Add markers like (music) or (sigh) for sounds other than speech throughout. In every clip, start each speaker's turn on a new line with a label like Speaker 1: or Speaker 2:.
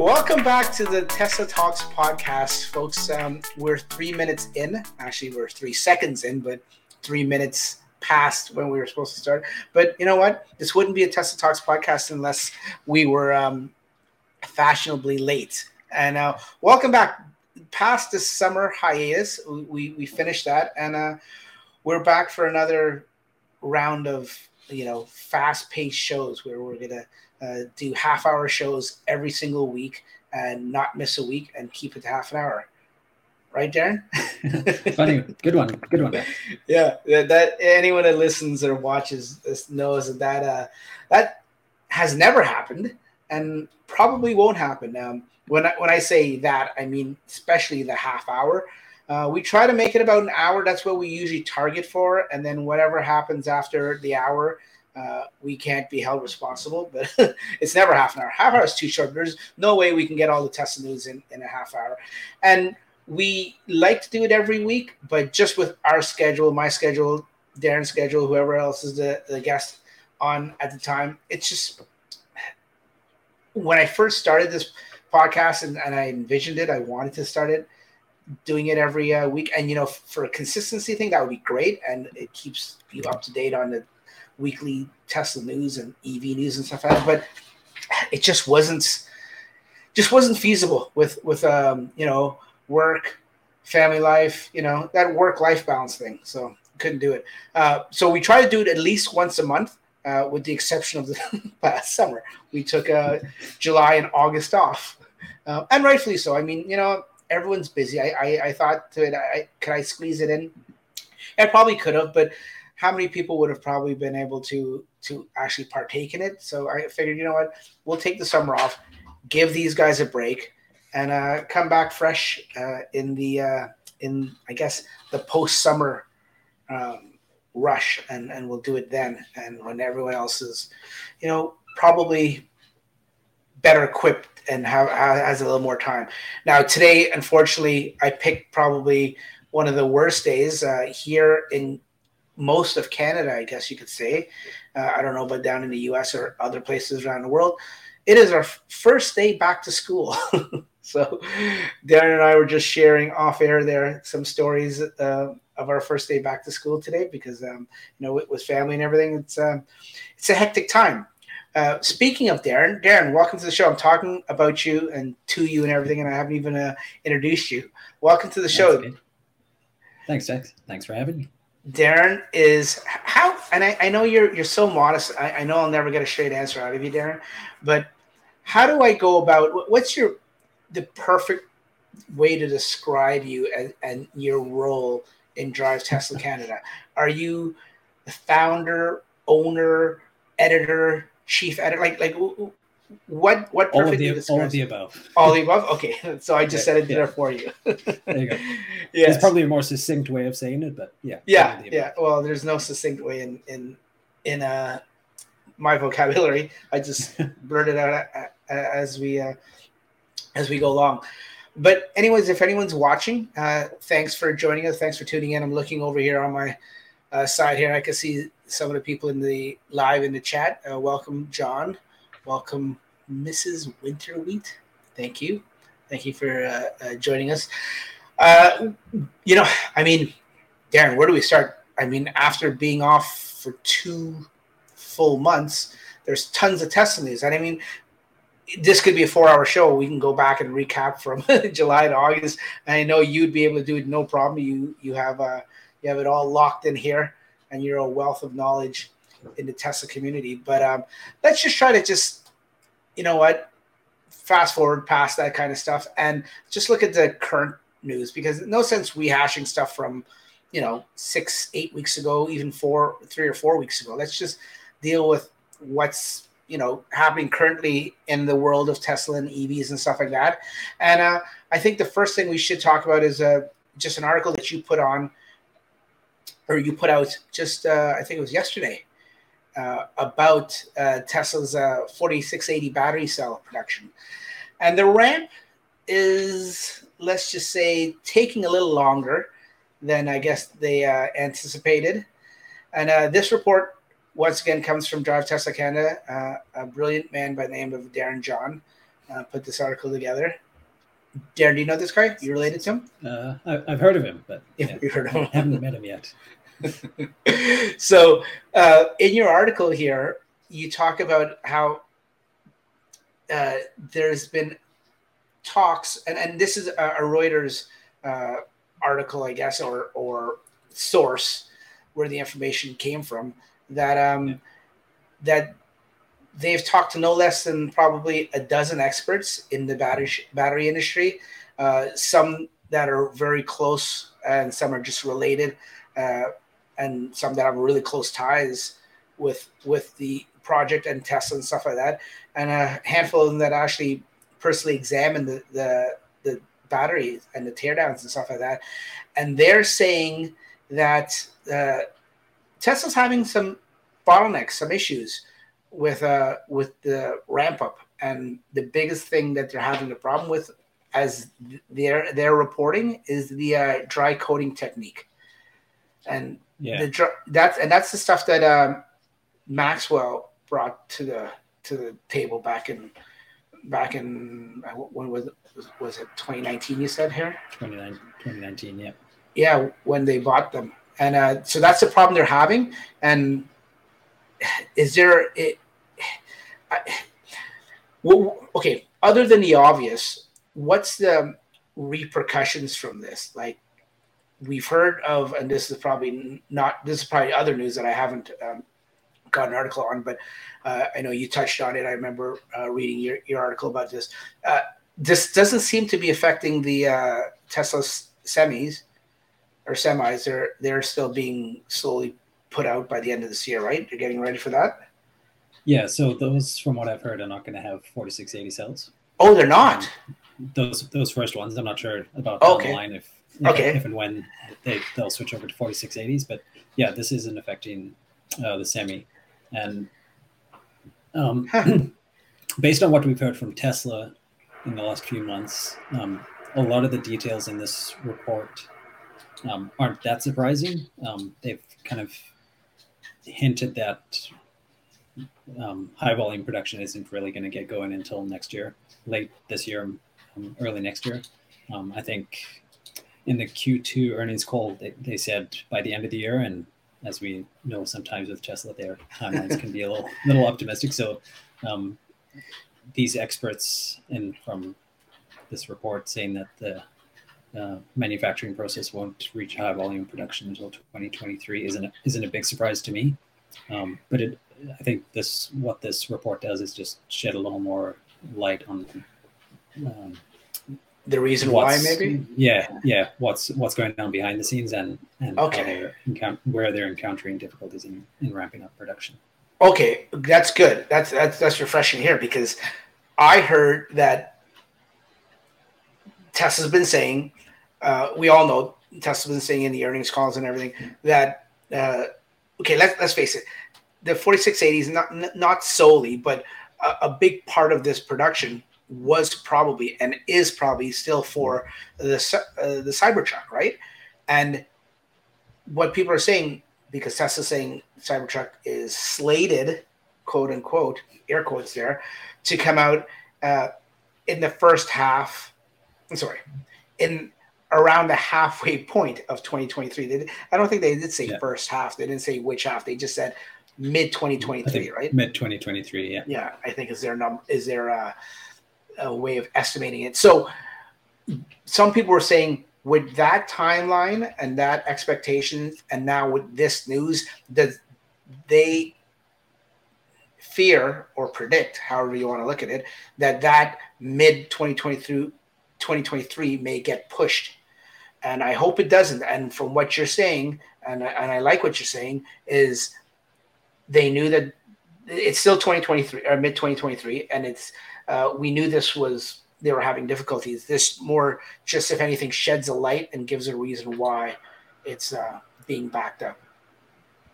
Speaker 1: Welcome back to the Tesla Talks podcast, folks. Um, we're three minutes in. Actually, we're three seconds in, but three minutes past when we were supposed to start. But you know what? This wouldn't be a Tesla Talks podcast unless we were um, fashionably late. And uh, welcome back. Past the summer hiatus, we, we finished that, and uh, we're back for another round of you know fast paced shows where we're gonna uh, do half hour shows every single week and not miss a week and keep it to half an hour. Right, Darryn? (laughs)
Speaker 2: Funny, good one, good one. (laughs)
Speaker 1: Yeah, that anyone that listens or watches this knows that that, uh, that has never happened and probably won't happen. Um, when I, when I say that, I mean especially the half hour. Uh, we try to make it about an hour. That's what we usually target for, and then whatever happens after the hour, uh, we can't be held responsible, but (laughs) it's never half an hour. Half hour is too short. There's no way we can get all the Tesla news in, in a half hour. And we like to do it every week, but just with our schedule, my schedule, Darryn's schedule, whoever else is the, the guest on at the time, it's just when I first started this podcast and, and I envisioned it, I wanted to start it doing it every uh, week. And, you know, for a consistency thing, that would be great. And it keeps you up to date on the weekly Tesla news and EV news and stuff like that. But it just wasn't just wasn't feasible with with um, you know work, family life, you know that work life balance thing. So couldn't do it. Uh, so we try to do it at least once a month. Uh, with the exception of the (laughs) past summer, we took uh, July and August off, uh, and rightfully so. I mean, you know, everyone's busy. I, I, I thought to it, I, could I squeeze it in? I probably could have, but how many people would have probably been able to to actually partake in it? So I figured, you know what, we'll take the summer off, give these guys a break, and uh, come back fresh uh, in the uh, in I guess the post summer um, rush, and and we'll do it then, and when everyone else is, you know, probably better equipped and have, has a little more time. Now today, unfortunately, I picked probably one of the worst days uh, here in most of Canada, I guess you could say. Uh, I don't know but down in the US or other places around the world. It is our first day back to school. (laughs) so Darryn and I were just sharing off air there some stories uh, of our first day back to school today because, um, you know, with family and everything, it's, um, it's a hectic time. Uh, speaking of Darryn, Darryn, welcome to the show. I'm talking about you and to you and everything, and I haven't even uh, introduced you. Welcome to the show.
Speaker 2: Thanks, Jax. Thanks for having me.
Speaker 1: Darryn is how, and I, I know you're you're so modest. I, I, know I'll never get a straight answer out of you, Darryn. But how do I go about? What's your the perfect way to describe you and, and your role in Drive Tesla (laughs) Canada? Are you the founder, owner, editor, chief editor? Like like what what
Speaker 2: all of the all of the above.
Speaker 1: All the above? Okay (laughs) so i just said it yeah. there for you. (laughs)
Speaker 2: There you go. Yeah it's probably a more succinct way of saying it but yeah.
Speaker 1: Yeah yeah. Well there's no succinct way in in in uh my vocabulary. I just (laughs) blurted out as we uh as we go along. But anyways if anyone's watching uh thanks for joining us. Thanks for tuning in. I'm looking over here on my uh, side here. I can see some of the people in the live in the chat. Uh, welcome john welcome Mrs. Winterwheat. Thank you. Thank you for uh, uh, joining us. Uh, you know, I mean, Darryn, where do we start? I mean, after being off for two full months, there's tons of news. And I mean, this could be a four-hour show. We can go back and recap from (laughs) July to August. And I know you'd be able to do it no problem. You you have uh, you have it all locked in here, and you're a wealth of knowledge in the Tesla community. But um, let's just try to just you know what, fast forward past that kind of stuff and just look at the current news because no sense rehashing stuff from you know six eight weeks ago even four three or four weeks ago. Let's just deal with what's you know happening currently in the world of tesla and evs and stuff like that. And uh, i think the first thing we should talk about is uh, just an article that you put on or you put out just uh, i think it was yesterday uh, about uh, Tesla's uh, 4680 battery cell production. And the ramp is, let's just say, taking a little longer than I guess they uh, anticipated. And uh, this report, once again, comes from Drive Tesla Canada, uh, a brilliant man by the name of Darryn John. uh, put this article together. Darryn, do you know this guy? You related to him?
Speaker 2: Uh, I, have heard of him, but (laughs)
Speaker 1: yeah, you heard of him.
Speaker 2: I haven't met him yet. (laughs)
Speaker 1: so, uh, in your article here, you talk about how uh, there's been talks, and, and this is a, a Reuters uh, article, I guess, or or source where the information came from that um, yeah. that they've talked to no less than probably a dozen experts in the battery battery industry, uh, some that are very close and some are just related, uh, and some that have really close ties with with the project and Tesla and stuff like that, and a handful of them that actually personally examined the the, the batteries and the teardowns and stuff like that, and they're saying that uh, Tesla's having some bottlenecks, some issues with uh with the ramp up, and the biggest thing that they're having a problem with, as they're they're reporting, is the uh, dry coating technique, and yeah, the that's and that's the stuff that um, Maxwell brought to the to the table back in back in uh, when was it, was it 2019 you said here
Speaker 2: 2019 yeah.
Speaker 1: Yeah when they bought them. And uh, so that's the problem they're having. And is there it, I, well, okay other than the obvious what's the repercussions from this? Like we've heard of and this is probably not this is probably other news that i haven't um, got an article on but uh, i know you touched on it i remember uh, reading your, your article about this uh, this doesn't seem to be affecting the uh, tesla semis or semis they're they're still being slowly put out by the end of this year, right? You're getting ready for that?
Speaker 2: Yeah, so those, from what I've heard, are not going to have 4680 cells.
Speaker 1: Oh, they're not.
Speaker 2: Um, those those first ones, I'm not sure about okay. the line if okay. if and when they they'll switch over to 4680s. But yeah, this isn't affecting uh, the semi, and um, huh. (clears throat) based on what we've heard from Tesla in the last few months, um, a lot of the details in this report um, aren't that surprising. Um, they've kind of hinted that um, high volume production isn't really going to get going until next year, late this year, um, early next year. Um, I think in the Q2 earnings call, they, they said by the end of the year, and as we know, sometimes with Tesla, their timelines can be a little little optimistic. So um, these experts in from this report saying that the uh, manufacturing process won't reach high volume production until 2023 isn't isn't a big surprise to me. Um, but it, I think this what this report does is just shed a little more light on um,
Speaker 1: the reason why, maybe.
Speaker 2: Yeah, yeah. What's what's going on behind the scenes and and okay. they're where they're encountering difficulties in, in ramping up production.
Speaker 1: Okay, that's good. That's that's that's refreshing here because I heard that Tesla's been saying uh, we all know Tesla's been saying in the earnings calls and everything that uh, okay, let's let's face it, the 4680s not not solely, but a, a, big part of this production was probably and is probably still for the uh, the Cybertruck, right? And what people are saying because Tesla's saying Cybertruck is slated, quote unquote, air quotes there, to come out uh, in the first half. I'm sorry, in around the halfway point of 2023. They, I don't think they did say yeah. first half. They didn't say which half. They just said mid 2023, right?
Speaker 2: Mid 2023. Yeah.
Speaker 1: Yeah, I think is their number. Is there a, a way of estimating it? So some people were saying with that timeline and that expectation, and now with this news, that they fear or predict, however you want to look at it, that that mid 2023 2023 may get pushed and I hope it doesn't. And from what you're saying, and and I like what you're saying, is they knew that it's still 2023 or mid 2023, and it's uh, we knew this was they were having difficulties. This more just if anything sheds a light and gives a reason why it's uh, being backed up.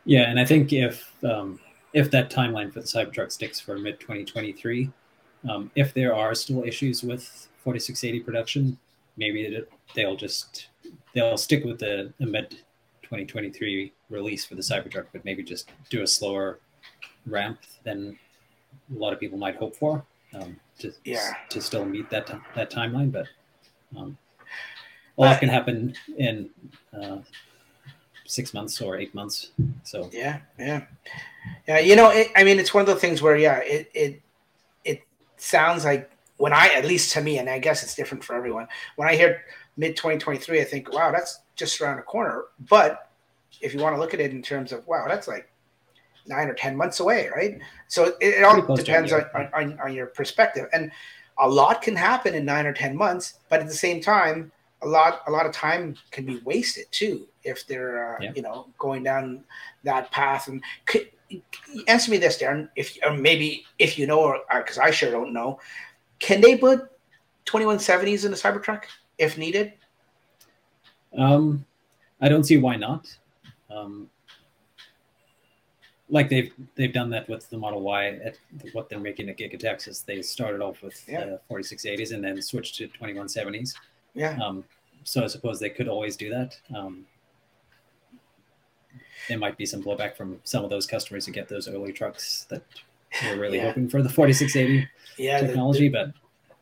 Speaker 2: Yeah, and I think if um, if that timeline for the Cybertruck sticks for mid 2023, um, if there are still issues with 4680 production, maybe they'll just they'll stick with the, mid 2023 release for the Cybertruck, but maybe just do a slower ramp than a lot of people might hope for. Um, to yeah. to still meet that that timeline. But um, a lot can happen in uh, six months or eight months. So
Speaker 1: yeah, yeah, yeah. You know, it, I mean, it's one of the things where yeah, it it it sounds like when I at least to me, and I guess it's different for everyone. When I hear mid 2023, I think, wow, that's just around the corner. But if you want to look at it in terms of wow, that's like nine or ten months away, right? So it, it all depends on, on, on your perspective, and a lot can happen in nine or ten months. But at the same time, a lot a lot of time can be wasted too if they're uh, yeah. you know going down that path. And could, answer me this, Darryn, if or maybe if you know, or because uh, I sure don't know, can they put twenty one seventies in a Cybertruck if needed?
Speaker 2: Um, I don't see why not. Um, like they've they've done that with the Model Y at what they're making at Giga Texas. They started off with yeah. uh, 4680s and then switched to 2170s.
Speaker 1: Yeah.
Speaker 2: Um, so I suppose they could always do that. Um, there might be some blowback from some of those customers who get those early trucks that were really yeah. hoping for the 4680
Speaker 1: yeah,
Speaker 2: technology, the, the,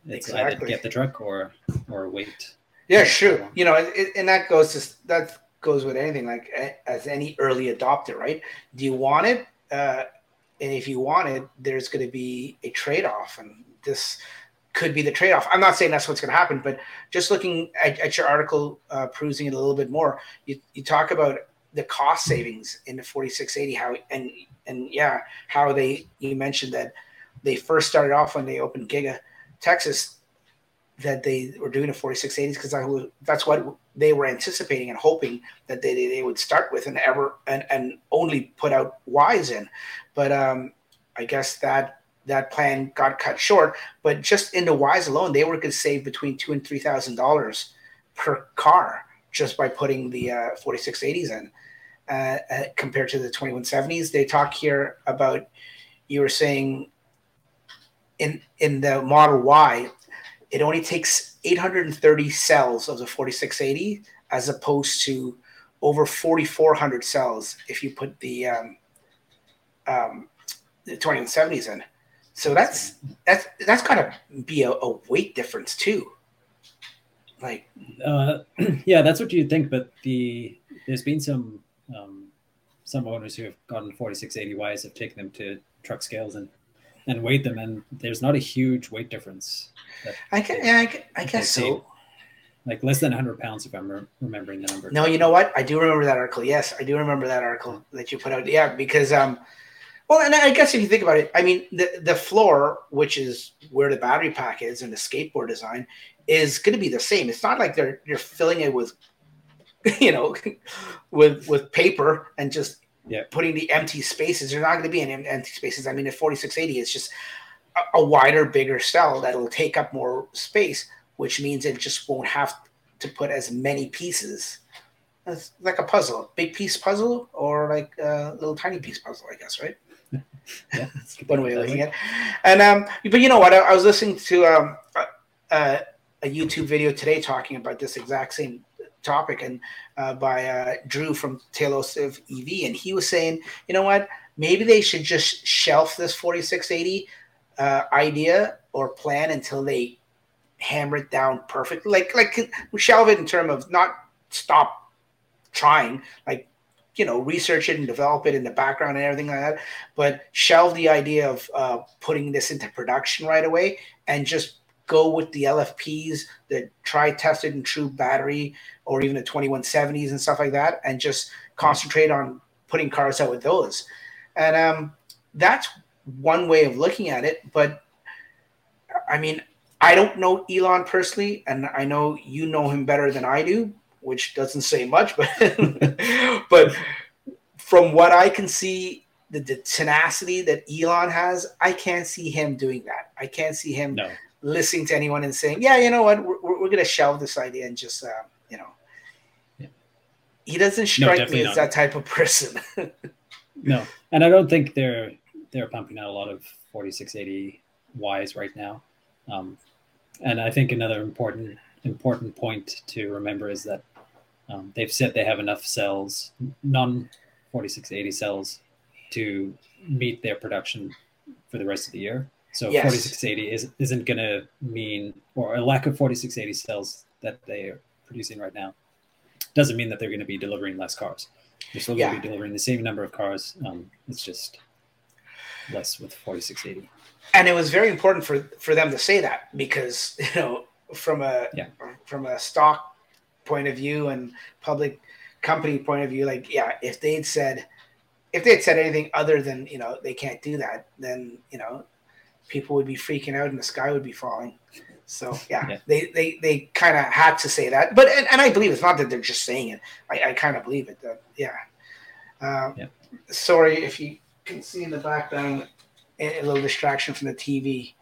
Speaker 2: but it's exactly. either get the truck or or wait.
Speaker 1: Yeah, sure. You know, it, and that goes to that goes with anything like as any early adopter, right? Do you want it? Uh, and if you want it, there's going to be a trade off, and this could be the trade off. I'm not saying that's what's going to happen, but just looking at, at your article, uh, perusing it a little bit more, you, you talk about the cost savings in the 4680 how and and yeah how they you mentioned that they first started off when they opened giga texas that they were doing the 4680s because that's what they were anticipating and hoping that they, they would start with and ever and, and only put out Ys in. But um, I guess that that plan got cut short. But just in the Ys alone, they were going to save between two and three thousand dollars per car just by putting the uh, 4680s in. Uh, uh, compared to the 2170s, they talk here about you were saying in in the Model Y, it only takes 830 cells of the 4680 as opposed to over 4,400 cells if you put the um, um, the 2170s in. So that's that's that's got to be a, a, weight difference too. Like,
Speaker 2: uh, (clears throat) yeah, that's what you think. But the there's been some um, some owners who have gotten 4680Ys have taken them to truck scales and and weighed them, and there's not a huge weight difference.
Speaker 1: I can, I, I guess so.
Speaker 2: Like less than 100 pounds, if I'm re- remembering the number.
Speaker 1: No, you know what? I do remember that article. Yes, I do remember that article that you put out. Yeah, because um, well, and I guess if you think about it, I mean, the the floor, which is where the battery pack is, and the skateboard design, is going to be the same. It's not like they're you're filling it with, (laughs) you know, (laughs) with with paper and just
Speaker 2: yeah.
Speaker 1: putting the empty spaces. There's not going to be any empty spaces. I mean, at 4680, it's just a, a, wider, bigger cell that'll take up more space, which means it just won't have to put as many pieces. It's like a puzzle, big piece puzzle, or like a little tiny piece puzzle, I guess, right? (laughs)
Speaker 2: yeah, (laughs)
Speaker 1: one way of looking at it. And um, but you know what? I, I was listening to um, a, a YouTube video today talking about this exact same topic and uh, by uh, Drew from Tailosive EV, and he was saying, you know what, maybe they should just shelf this 4680 uh, idea or plan until they hammer it down perfectly. Like like shelve it in terms of not stop trying, like you know research it and develop it in the background and everything like that, but shelve the idea of uh, putting this into production right away and just go with the LFPs, the try tested and true battery, or even the 2170s and stuff like that, and just concentrate on putting cars out with those. And um, that's one way of looking at it. But I mean, I don't know Elon personally, and I know you know him better than I do, which doesn't say much, but (laughs) but from what I can see, the, the, tenacity that Elon has, I can't see him doing that. I can't see him
Speaker 2: no
Speaker 1: listening to anyone and saying, "Yeah, you know what, we're, we're going to shelve this idea and just, uh, you know." Yeah. He doesn't strike no, me as not. that type of person. (laughs)
Speaker 2: no, and I don't think they're they're pumping out a lot of 4680 Ys right now. Um, and I think another important important point to remember is that um, they've said they have enough cells, non 4680 cells, to meet their production for the rest of the year. So yes. 4680 is, isn't going to mean, or a lack of 4680 cells that they are producing right now doesn't mean that they're going to be delivering less cars. They're still going to be delivering the same number of cars. Um, it's just less with 4680.
Speaker 1: And it was very important for for them to say that because (laughs) you know from a yeah. from a stock point of view and public company point of view, like yeah, if they'd said if they had said anything other than you know they can't do that, then you know people would be freaking out and the sky would be falling. So yeah, yeah. they they, they kind of had to say that, but and, and, I believe it's not that they're just saying it. I, I kind of believe it. That yeah. Um, yeah. Sorry if you can see in the background a, a little distraction from the TV.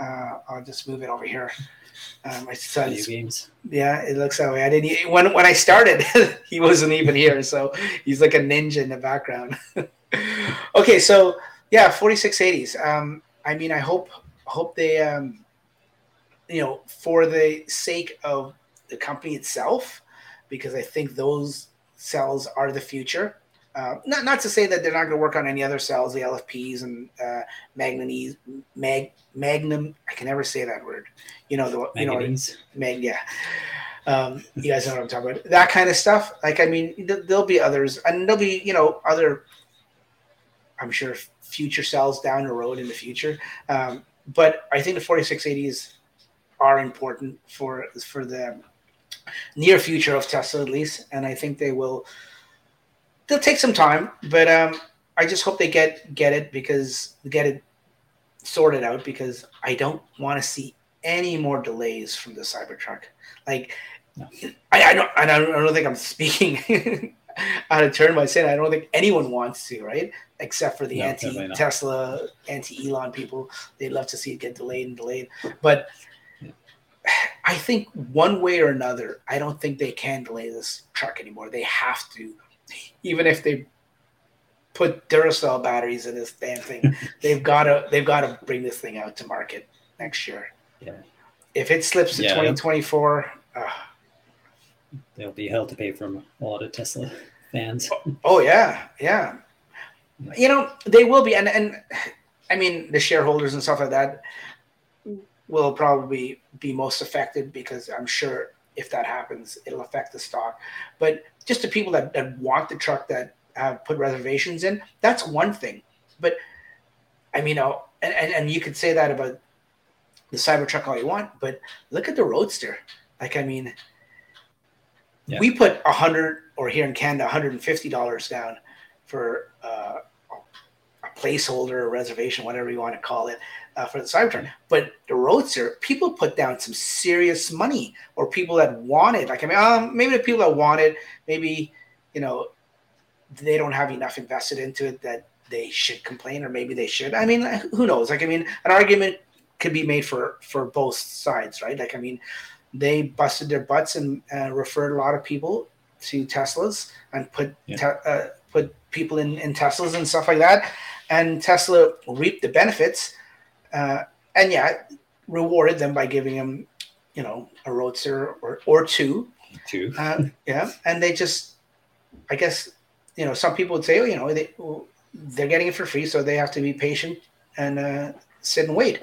Speaker 1: Uh, I'll just move it over here. Uh, my son's games. Yeah, it looks that way. I didn't when when I started, (laughs) he wasn't even here, so he's like a ninja in the background. (laughs) okay, so yeah, forty six eighties. Um, I mean, I hope hope they um, you know, for the sake of the company itself, because I think those cells are the future. Uh, not not to say that they're not going to work on any other cells, the LFPs and uh, manganese, mag, magnum. I can never say that word. You know the manganese. you know mag, yeah. Um, you guys know what I'm talking about. That kind of stuff. Like I mean, th- there'll be others, and there'll be you know other. I'm sure future cells down the road in the future, um, but I think the 4680s are important for for the near future of Tesla at least, and I think they will. They'll take some time, but um, I just hope they get get it because get it sorted out because I don't want to see any more delays from the Cybertruck. Like, no. I, I don't I don't I don't think I'm speaking (laughs) (laughs) out of turn by saying I don't think anyone wants to, right? Except for the no, anti Tesla, anti Elon people. They'd love to see it get delayed and delayed. But I think one way or another, I don't think they can delay this truck anymore. They have to, even if they put Duracell batteries in this damn thing. (laughs) they've got to they've got to bring this thing out to market next year.
Speaker 2: Yeah.
Speaker 1: If it slips to yeah, 2024, uh,
Speaker 2: there'll be hell to pay from a lot of Tesla fans.
Speaker 1: Oh, oh yeah, yeah. You know they will be, and and I mean the shareholders and stuff like that will probably be most affected because I'm sure if that happens, it'll affect the stock. But just the people that, that want the truck that have put reservations in, that's one thing. But I mean, know, and, and, and you could say that about the Cybertruck all you want, but look at the Roadster. Like, I mean, yeah. we put a hundred or here in Canada, $150 down for uh, a placeholder, a reservation, whatever you want to call it uh, for the Cybertruck. But the Roadster, people put down some serious money, or people that wanted, like I mean, um, maybe the people that wanted, maybe you know, they don't have enough invested into it that they should complain, or maybe they should. I mean, who knows? Like I mean, an argument could be made for for both sides, right? Like I mean, they busted their butts and uh, referred a lot of people to Teslas and put yeah. te- uh, put people in, in Teslas and stuff like that. And Tesla reaped the benefits uh, and yeah, rewarded them by giving them, you know, a roadster or or two.
Speaker 2: Two.
Speaker 1: Uh, yeah, and they just, I guess, you know, some people would say, oh, you know, they they're getting it for free, so they have to be patient and uh, sit and wait.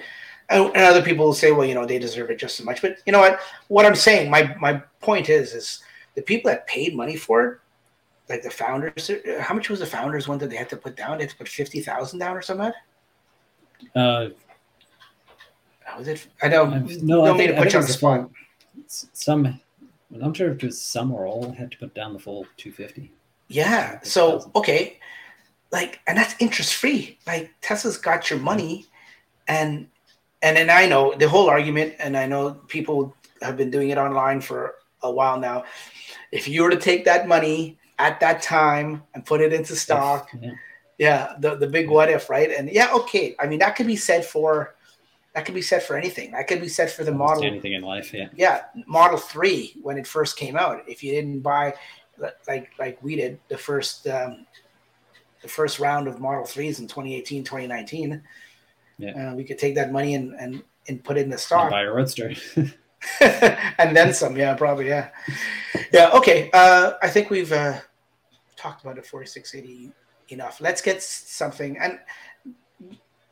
Speaker 1: And, and other people will say, well, you know, they deserve it just as much. But you know what? What I'm saying, my my point is, is the people that paid money for it, like the founders. How much was the founders one that they had to put down? They had to put fifty thousand down or something.
Speaker 2: Uh, how
Speaker 1: was it? I don't know.
Speaker 2: no, I think, to put you on the spot. Some, I'm sure if it's some or all had to put down the full 250.
Speaker 1: Yeah. So okay, like, and that's interest free. Like Tesla's got your money, and and then I know the whole argument, and I know people have been doing it online for a while now. If you were to take that money at that time and put it into stock, yeah, yeah the the big what if, right? And yeah, okay. I mean, that could be said for that could be said for anything. That could be said for the Almost model.
Speaker 2: Anything in life, yeah.
Speaker 1: Yeah, Model Three when it first came out. If you didn't buy, like like we did, the first um, the first round of Model Threes in 2018, 2019, yeah, uh, we could take that money and and, and put it in the stock. And
Speaker 2: buy a Roadster. (laughs)
Speaker 1: and then some, yeah, probably, yeah, yeah. Okay, uh, I think we've uh, talked about the 4680 enough. Let's get something and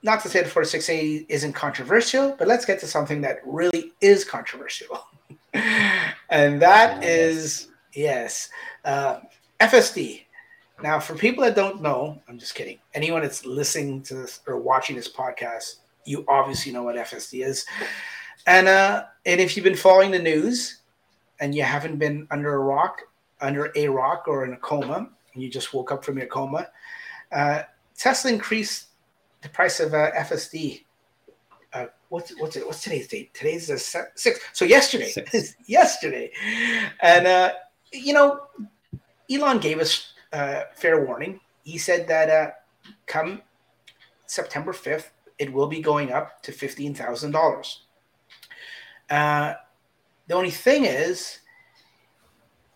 Speaker 1: not to say the 4680 isn't controversial, but let's get to something that really is controversial. (laughs) and that oh, is yes, uh, FSD. Now, for people that don't know, I'm just kidding. Anyone that's listening to this or watching this podcast, you obviously know what FSD is. And uh, and if you've been following the news and you haven't been under a rock, under a rock or in a coma, and you just woke up from your coma, uh, Tesla increased the price of uh, FSD. Uh, what's what's it? What's today's date? Today's the sixth. So yesterday, (laughs) yesterday, and uh, you know, Elon gave us uh, fair warning. He said that uh, come September fifth, it will be going up to fifteen thousand dollars. Uh, the only thing is,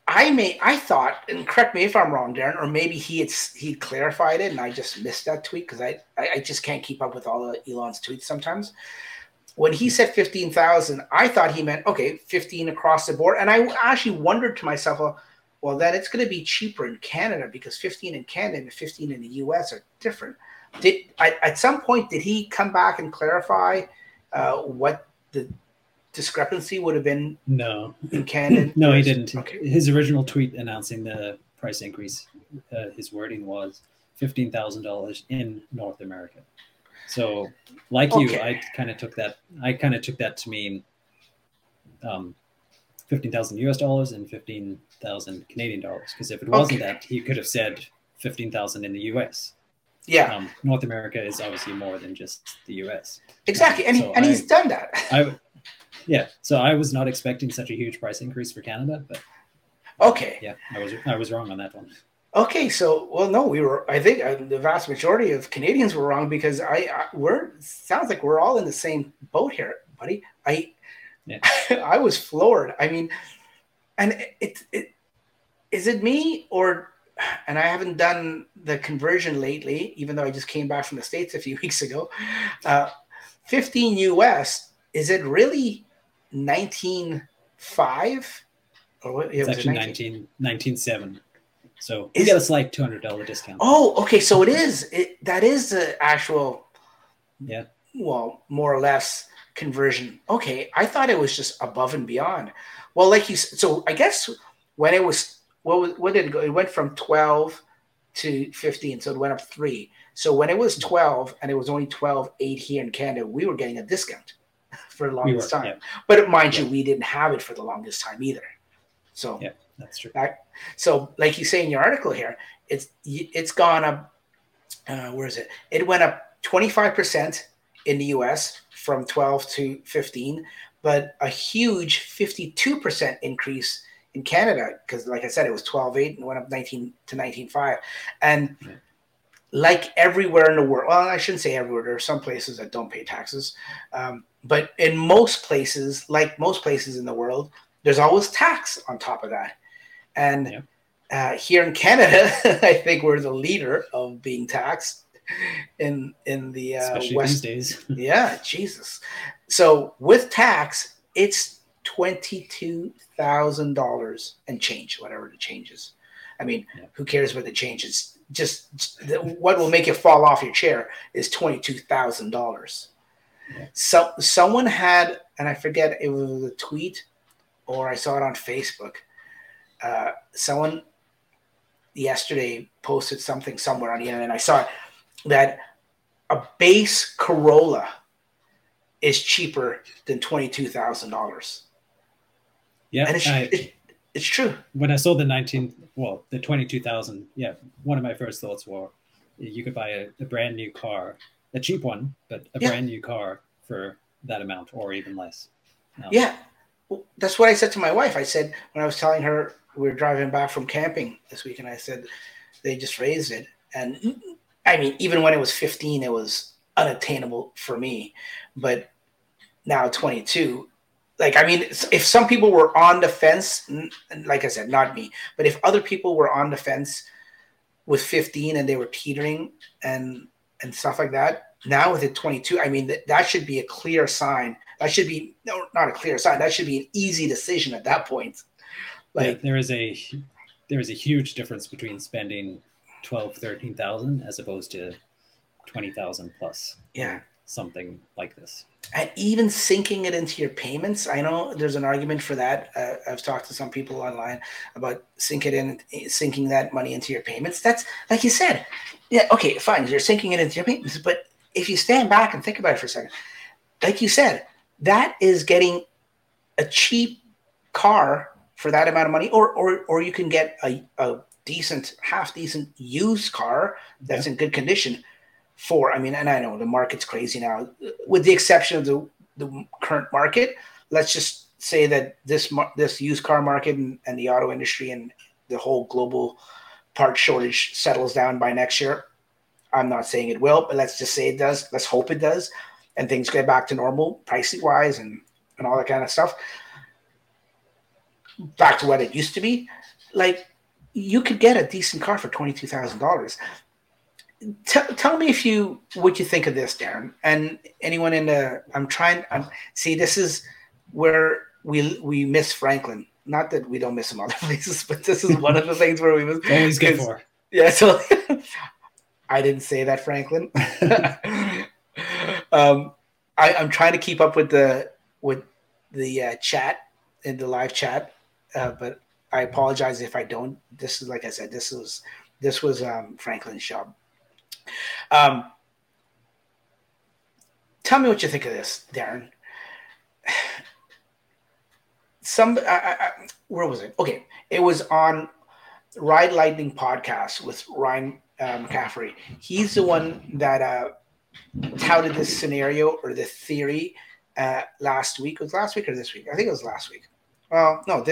Speaker 1: I may I thought, and correct me if I'm wrong, Darryn, or maybe he had he clarified it and I just missed that tweet because I, I, just can't keep up with all of Elon's tweets sometimes. When he said fifteen thousand, I thought he meant okay, fifteen across the board, and I actually wondered to myself, well, well then it's going to be cheaper in Canada because fifteen in Canada and fifteen in the U.S. are different. Did at some point did he come back and clarify uh, what the discrepancy would have been
Speaker 2: no
Speaker 1: in Canada? (clears throat)
Speaker 2: no, he didn't. Okay. His original tweet announcing the price increase, uh, his wording was fifteen thousand dollars in North America. So, like okay. you, I kind of took that. I kind of took that to mean um, fifteen thousand U.S. dollars and fifteen thousand Canadian dollars. Because if it wasn't okay. that, he could have said fifteen thousand in the U.S.
Speaker 1: Yeah,
Speaker 2: um, North America is obviously more than just the U.S.
Speaker 1: Exactly, and, so and I, he's done that. (laughs)
Speaker 2: I, yeah, so I was not expecting such a huge price increase for Canada, but
Speaker 1: okay,
Speaker 2: yeah, I was I was wrong on that one.
Speaker 1: Okay, so well, no, we were. I think uh, the vast majority of Canadians were wrong because I, I we're sounds like we're all in the same boat here, buddy. I yeah. (laughs) I was floored. I mean, and it, it, it is it me or and I haven't done the conversion lately, even though I just came back from the states a few (laughs) weeks ago. Uh, 15 US is it really 19.5
Speaker 2: or what? Yeah, it's actually 19, 19.7. So we is, get a slight two hundred dollar discount.
Speaker 1: Oh, okay. So it is. It that is the actual.
Speaker 2: Yeah.
Speaker 1: Well, more or less conversion. Okay, I thought it was just above and beyond. Well, like you. So I guess when it was what was what did it go? It went from twelve to fifteen, so it went up three. So when it was twelve and it was only twelve eight here in Canada, we were getting a discount (laughs) for the longest we were, time. Yeah. But mind yeah. you, we didn't have it for the longest time either. So
Speaker 2: yeah, that's true.
Speaker 1: That, so like you say in your article here, it's it's gone up. Uh, where is it? It went up twenty five percent in the U.S. from twelve to fifteen, but a huge fifty two percent increase in Canada because, like I said, it was twelve eight and went up nineteen to nineteen five, and. Yeah like everywhere in the world, well, I shouldn't say everywhere. There are some places that don't pay taxes, um, but in most places, like most places in the world, there's always tax on top of that. And yeah. uh, here in Canada, (laughs) I think we're the leader of being taxed in in the uh,
Speaker 2: West. days. (laughs)
Speaker 1: yeah, Jesus. So with tax, it's twenty two thousand dollars and change, whatever the change is. I mean, yeah. who cares what the change is? Just, what will make you fall off your chair is twenty two thousand dollars. So someone had, and I forget it was a tweet or I saw it on Facebook. Uh, someone yesterday posted something somewhere on the internet, and I saw it, that a base Corolla is cheaper than twenty two thousand dollars.
Speaker 2: Yeah,
Speaker 1: and it's, I, it, it's true.
Speaker 2: When I saw the nineteen, well, the twenty two thousand, yeah, one of my first thoughts were you could buy a, a brand new car a cheap one, but a yeah. brand new car for that amount or even less.
Speaker 1: Um, yeah, well, that's what I said to my wife. I said when I was telling her we were driving back from camping this weekend, I said they just raised it, and I mean even when it was 15, it was unattainable for me, but now 22. Like I mean, if some people were on the fence, like I said, not me, but if other people were on the fence with 15 and they were teetering and and stuff like that. Now with it 22, I mean, that, that should be a clear sign. That should be no, not a clear sign. That should be an easy decision at that point.
Speaker 2: Like yeah, there is a there is a huge difference between spending 12, 13,000 as opposed to twenty thousand plus.
Speaker 1: Yeah,
Speaker 2: something like this.
Speaker 1: And even syncing it into your payments, I know there's an argument for that. Uh, I've talked to some people online about sync it in, syncing that money into your payments. That's like you said, yeah, okay, fine, you're syncing it into your payments, but if you stand back and think about it for a second, like you said, that is getting a cheap car for that amount of money, or or or you can get a, a decent, half decent used car that's yeah. in good condition for. I mean, and I know the market's crazy now, with the exception of the the current market. Let's just say that this this used car market and, and the auto industry and the whole global part shortage settles down by next year. I'm not saying it will, but let's just say it does. Let's hope it does, and things get back to normal pricing wise and and all that kind of stuff back to what it used to be, like you could get a decent car for twenty two thousand dollars. tell me if you what you think of this, Darryn, and anyone in the. I'm trying. I'm see. This is where we we miss Franklin. Not that we don't miss him (laughs) other places, but this is one of the things where we miss. (laughs)
Speaker 2: Always good for.
Speaker 1: Yeah. So (laughs) I didn't say that, Franklin. um, I, I'm trying to keep up with the with the uh, chat in the live chat uh, but I apologize if I don't. This is like I said, this was this was um, Franklin's job. Um, tell me what you think of this, Darryn. (sighs) Some I, I, where was it? Okay, it was on Ride Lightning podcast with Ryan uh, McCaffrey. He's the one that uh, touted this scenario or the theory uh, last week. It was last week or this week? I think it was last week. Well, no,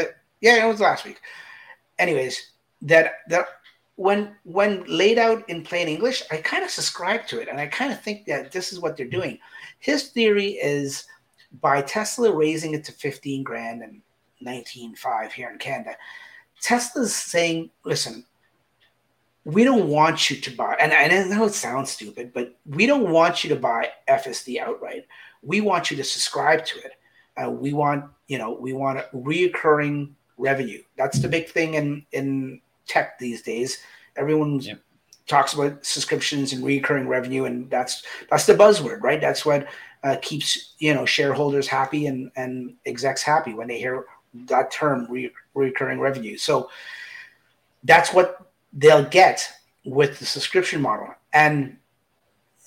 Speaker 1: yeah, it was last week. Anyways, that that when when laid out in plain English, I kind of subscribe to it, and I kind of think that this is what they're doing. His theory is by Tesla raising it to fifteen grand and nineteen five here in Canada, Tesla's saying, "Listen, we don't want you to buy." And I know it sounds stupid, but we don't want you to buy FSD outright. We want you to subscribe to it. Uh, we want, you know, we want a reoccurring revenue. That's the big thing in in tech these days. Everyone talks about subscriptions and recurring revenue, and that's that's the buzzword, right? That's what uh, keeps you know shareholders happy and and execs happy when they hear that term re- recurring revenue. So that's what they'll get with the subscription model, and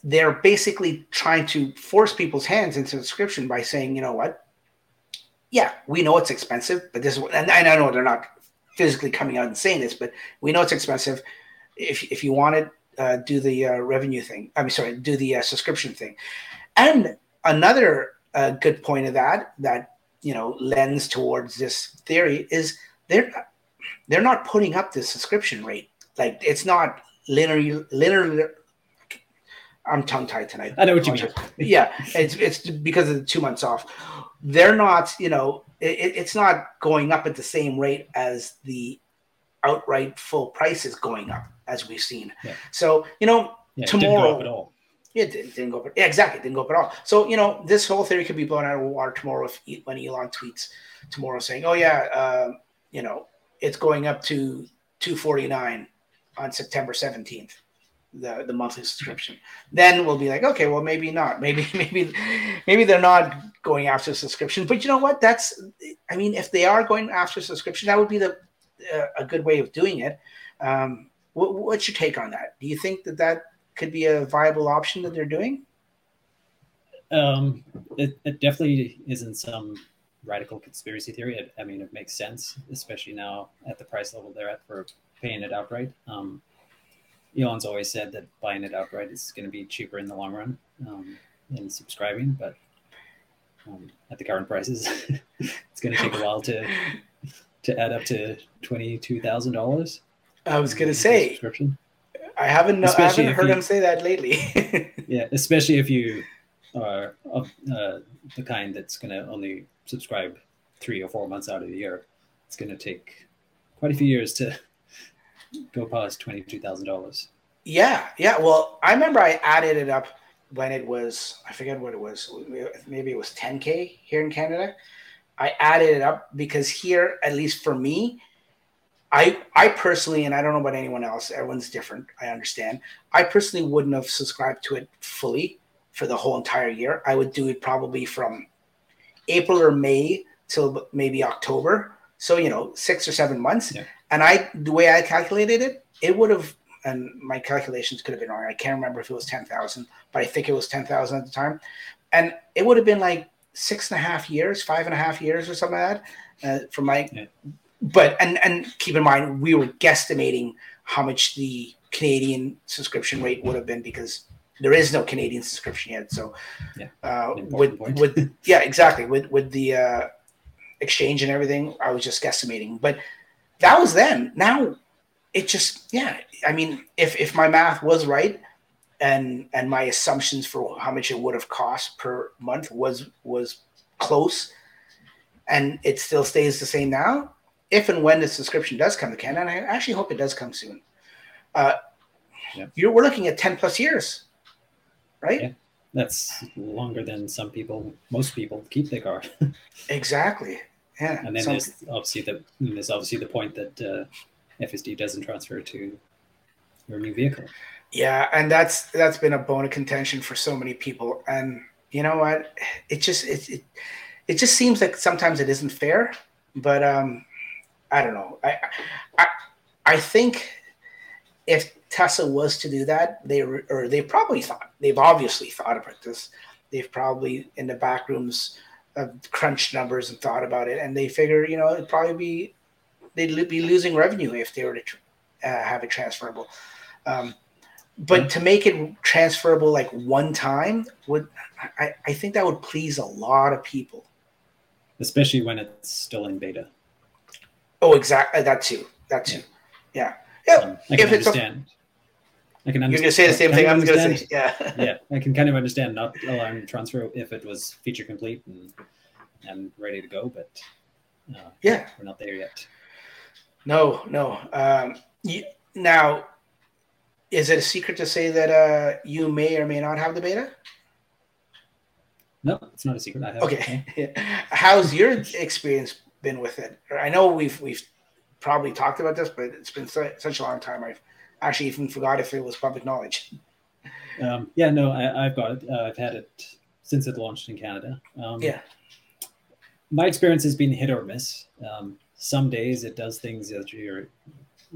Speaker 1: they're basically trying to force people's hands into subscription by saying, you know what, yeah, we know it's expensive, but this is, and I know they're not physically coming out and saying this, but we know it's expensive. If, if you want to uh, do the uh, revenue thing. I'm sorry, do the uh, subscription thing. And another uh, good point of that, that, you know, lends towards this theory is they're, they're not putting up the subscription rate. Like it's not linear, linear, I'm tongue tied tonight.
Speaker 2: I know what you mean. (laughs)
Speaker 1: Yeah, it's it's because of the two months off they're not, you know, it, it's not going up at the same rate as the outright full price is going up, as we've seen. Yeah. So, you know, yeah, tomorrow. It, it didn't, didn't go up. Yeah, exactly. It didn't go up at all. So, you know, this whole theory could be blown out of water tomorrow if when Elon tweets tomorrow saying, oh, yeah, uh, you know, it's going up to 249 on September 17th the the monthly subscription. Then we'll be like, okay, well maybe not. (laughs) Maybe maybe maybe they're not going after subscription. But you know what? That's I mean, if they are going after subscription, that would be the uh, a good way of doing it. Um, what, what's your take on that? Do you think that that could be a viable option that they're doing?
Speaker 2: Um, it, it definitely isn't some radical conspiracy theory. It, I mean, it makes sense, especially now at the price level they're at for paying it outright. Um, Elon's always said that buying it outright is going to be cheaper in the long run um, than subscribing, but um, at the current prices, (laughs) it's going to take a while to to add up to twenty two thousand dollars.
Speaker 1: I was going to say subscription. I haven't I haven't heard you, him say that lately. (laughs)
Speaker 2: yeah, especially if you are of uh, the kind that's going to only subscribe three or four months out of the year. It's going to take quite a few years to go past twenty two thousand dollars.
Speaker 1: Yeah, yeah. Well, I remember I added it up when it was I forget what it was. Maybe it was ten k here in Canada. I added it up because here, at least for me, I I personally, and I don't know about anyone else. Everyone's different. I understand. I personally wouldn't have subscribed to it fully for the whole entire year. I would do it probably from April or May till maybe October. So you know, six or seven months. Yeah. And I, the way I calculated it, it would have, and my calculations could have been wrong. I can't remember if it was ten thousand, but I think it was ten thousand at the time, and it would have been like six and a half years, five and a half years or something like that. Uh, from my yeah but and and keep in mind we were guesstimating how much the Canadian subscription rate would have been because there is no Canadian subscription yet. So yeah, uh, with with yeah exactly with with the uh, exchange and everything, I was just guesstimating. But that was then. Now it just yeah. I mean, if if my math was right and and my assumptions for how much it would have cost per month was was close, and it still stays the same now if and when the subscription does come to Canada, and I actually hope it does come soon, uh, yeah. you're we're looking at ten plus years, right? Yeah.
Speaker 2: That's longer than some people, most people keep their car. (laughs)
Speaker 1: exactly. Yeah.
Speaker 2: And then there's obviously the there's obviously the point that uh, FSD doesn't transfer to your new vehicle.
Speaker 1: Yeah, and that's that's been a bone of contention for so many people. And you know what? It just it it, it just seems like sometimes it isn't fair. But um, I don't know. I, I, I think if Tesla was to do that, they or they probably thought they've obviously thought about this. They've probably in the back rooms uh, crunched numbers and thought about it, and they figure you know it'd probably be they'd be losing revenue if they were to uh, have it transferable. Um, but to make it transferable like one time would I, I think that would please a lot of people
Speaker 2: especially when it's still in beta
Speaker 1: Oh, exactly. That too. That too. Yeah. Yeah. Um,
Speaker 2: I can if understand.
Speaker 1: A, I can understand. You're going to say the same thing I'm going to say. Yeah. (laughs)
Speaker 2: yeah. I can kind of understand not allowing transfer if it was feature complete and and ready to go, but uh,
Speaker 1: yeah,
Speaker 2: we're not there yet.
Speaker 1: No, no. Um, you, now, is it a secret to say that uh, you may or may not have the beta?
Speaker 2: No, it's not a secret. I have.
Speaker 1: Okay. (laughs) How's your experience been with it. I know we've we've probably talked about this, but it's been so, such a long time. I've actually even forgot if it was public knowledge.
Speaker 2: Um, yeah, no, I, have got it. Uh, I've had it since it launched in Canada. Um,
Speaker 1: yeah.
Speaker 2: My experience has been hit or miss. Um, some days it does things that your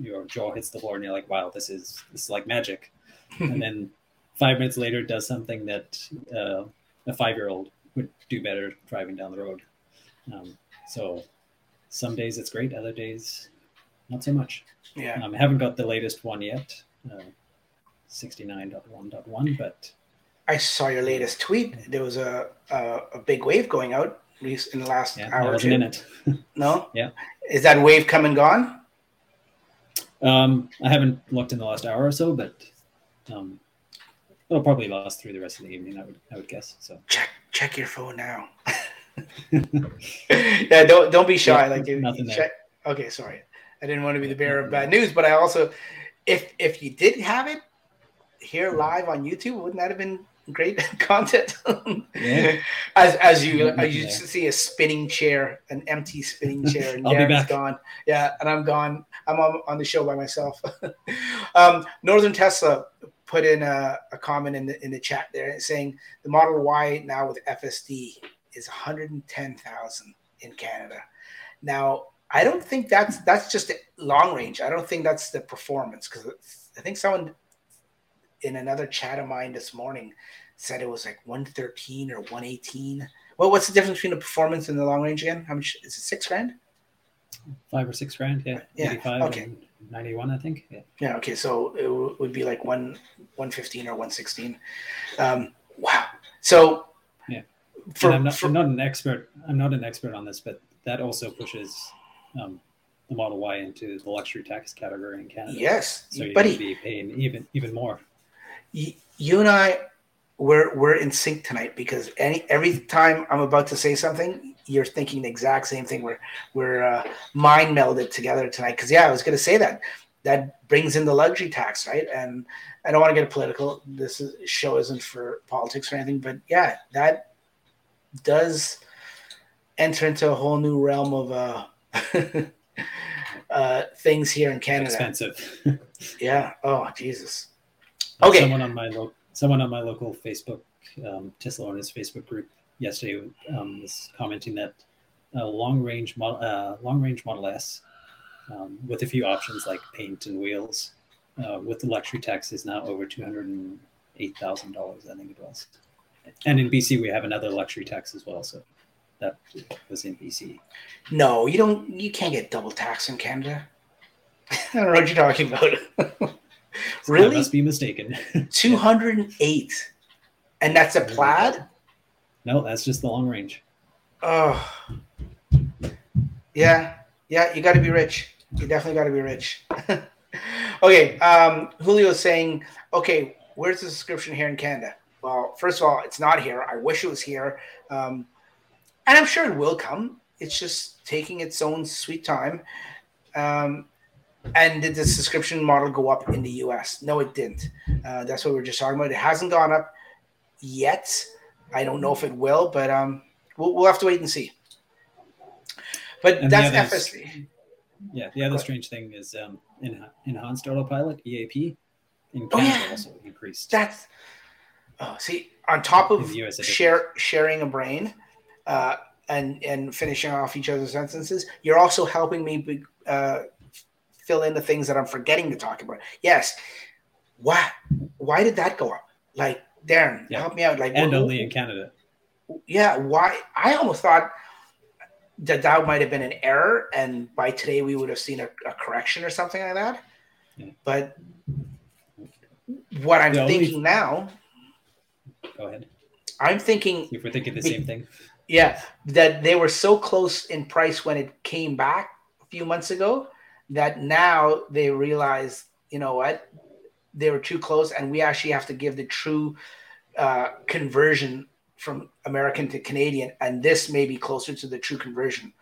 Speaker 2: your jaw hits the floor and you're like, wow, this is this is like magic. (laughs) and then five minutes later, it does something that uh, a five year old would do better driving down the road. Um, so some days it's great, other days not so much.
Speaker 1: Yeah.
Speaker 2: Um, I haven't got the latest one yet, uh, 69.1.1, but.
Speaker 1: I saw your latest tweet. There was a, a, a big wave going out in the last yeah, hour. I wasn't in it. (laughs) no?
Speaker 2: Yeah.
Speaker 1: Is that wave come and gone?
Speaker 2: Um, I haven't looked in the last hour or so, but um, it'll probably last through the rest of the evening. I would, I would guess. So
Speaker 1: check, check your phone now. (laughs) (laughs) yeah, don't don't be shy. Yeah, like nothing check, Okay, sorry. I didn't want to be the bearer of bad news, but I also, if if you did have it here live on YouTube, wouldn't that have been great (laughs) content? yeah. As as you as you see a spinning chair, an empty spinning chair, (laughs) and Darryn's gone. Yeah, and I'm gone. I'm on, on the show by myself. (laughs) um, Northern Tesla put in a, a comment in the in the chat there saying the Model Y now with FSD is 110,000 in Canada. Now, I don't think that's that's just long range. I don't think that's the performance because I think someone in another chat of mine this morning said it was like 113 or 118. Well, what's the difference between the performance and the long range again? How much is it? Six grand?
Speaker 2: Five or six grand? Yeah.
Speaker 1: Yeah. 85 okay.
Speaker 2: 91, I think. Yeah.
Speaker 1: Yeah. Okay. So it w- would be like one 115 or 116. Um, wow. So
Speaker 2: for, I'm, not, for, I'm, not, an expert. I'm not an expert on this, but that also pushes um, the Model Y into the luxury tax category in Canada.
Speaker 1: Yes,
Speaker 2: so you would be paying even even more.
Speaker 1: You and I, we're we're in sync tonight because any every time I'm about to say something, you're thinking the exact same thing. We're we're uh, mind melded together tonight. Because yeah, I was going to say that that brings in the luxury tax, right? And I don't want to get political. This is, show isn't for politics or anything, but yeah, that does enter into a whole new realm of uh, (laughs) uh, things here in Canada.
Speaker 2: Expensive. (laughs)
Speaker 1: yeah. Oh Jesus.
Speaker 2: Okay. Someone on my lo- someone on my local Facebook um, Tesla owners Facebook group yesterday um, was commenting that a long range model, uh, long range Model S um, with a few options like paint and wheels uh, with the luxury tax is now over two hundred and eight thousand dollars. I think it was. And in BC we have another luxury tax as well. So that was in BC.
Speaker 1: No, you don't. You can't get double tax in Canada. (laughs) I don't know what you're talking about. (laughs) really?
Speaker 2: I must be mistaken. (laughs)
Speaker 1: Two hundred and eight, and that's a plaid.
Speaker 2: No, that's just the long range.
Speaker 1: Oh, yeah, yeah. You got to be rich. You definitely got to be rich. okay, um, Julio's saying, okay, where's the subscription here in Canada? Well, first of all, it's not here. I wish it was here. Um, and I'm sure it will come. It's just taking its own sweet time. Um, and did the subscription model go up in the US? No, it didn't. Uh, that's what we are just talking about. It hasn't gone up yet. I don't know if it will, but um, we'll, we'll have to wait and see. But and that's FSD.
Speaker 2: Yeah, the other strange thing is um, in enhanced autopilot EAP in oh, Canada oh, yeah. also increased.
Speaker 1: That's oh, see on top of share sharing a brain uh, and and finishing off each other's sentences, you're also helping me be, uh, fill in the things that I'm forgetting to talk about. Yes, why why did that go up? Like Darryn, yeah. help me out. Like
Speaker 2: and what, only in Canada.
Speaker 1: Yeah, why? I almost thought that that might have been an error, and by today we would have seen a, a correction or something like that. Yeah. But what I'm the thinking only... now.
Speaker 2: Go ahead.
Speaker 1: I'm thinking.
Speaker 2: If we're thinking the same thing.
Speaker 1: Yeah, that they were so close in price when it came back a few months ago that now they realize, you know what, they were too close, and we actually have to give the true uh, conversion from American to Canadian, and this may be closer to the true conversion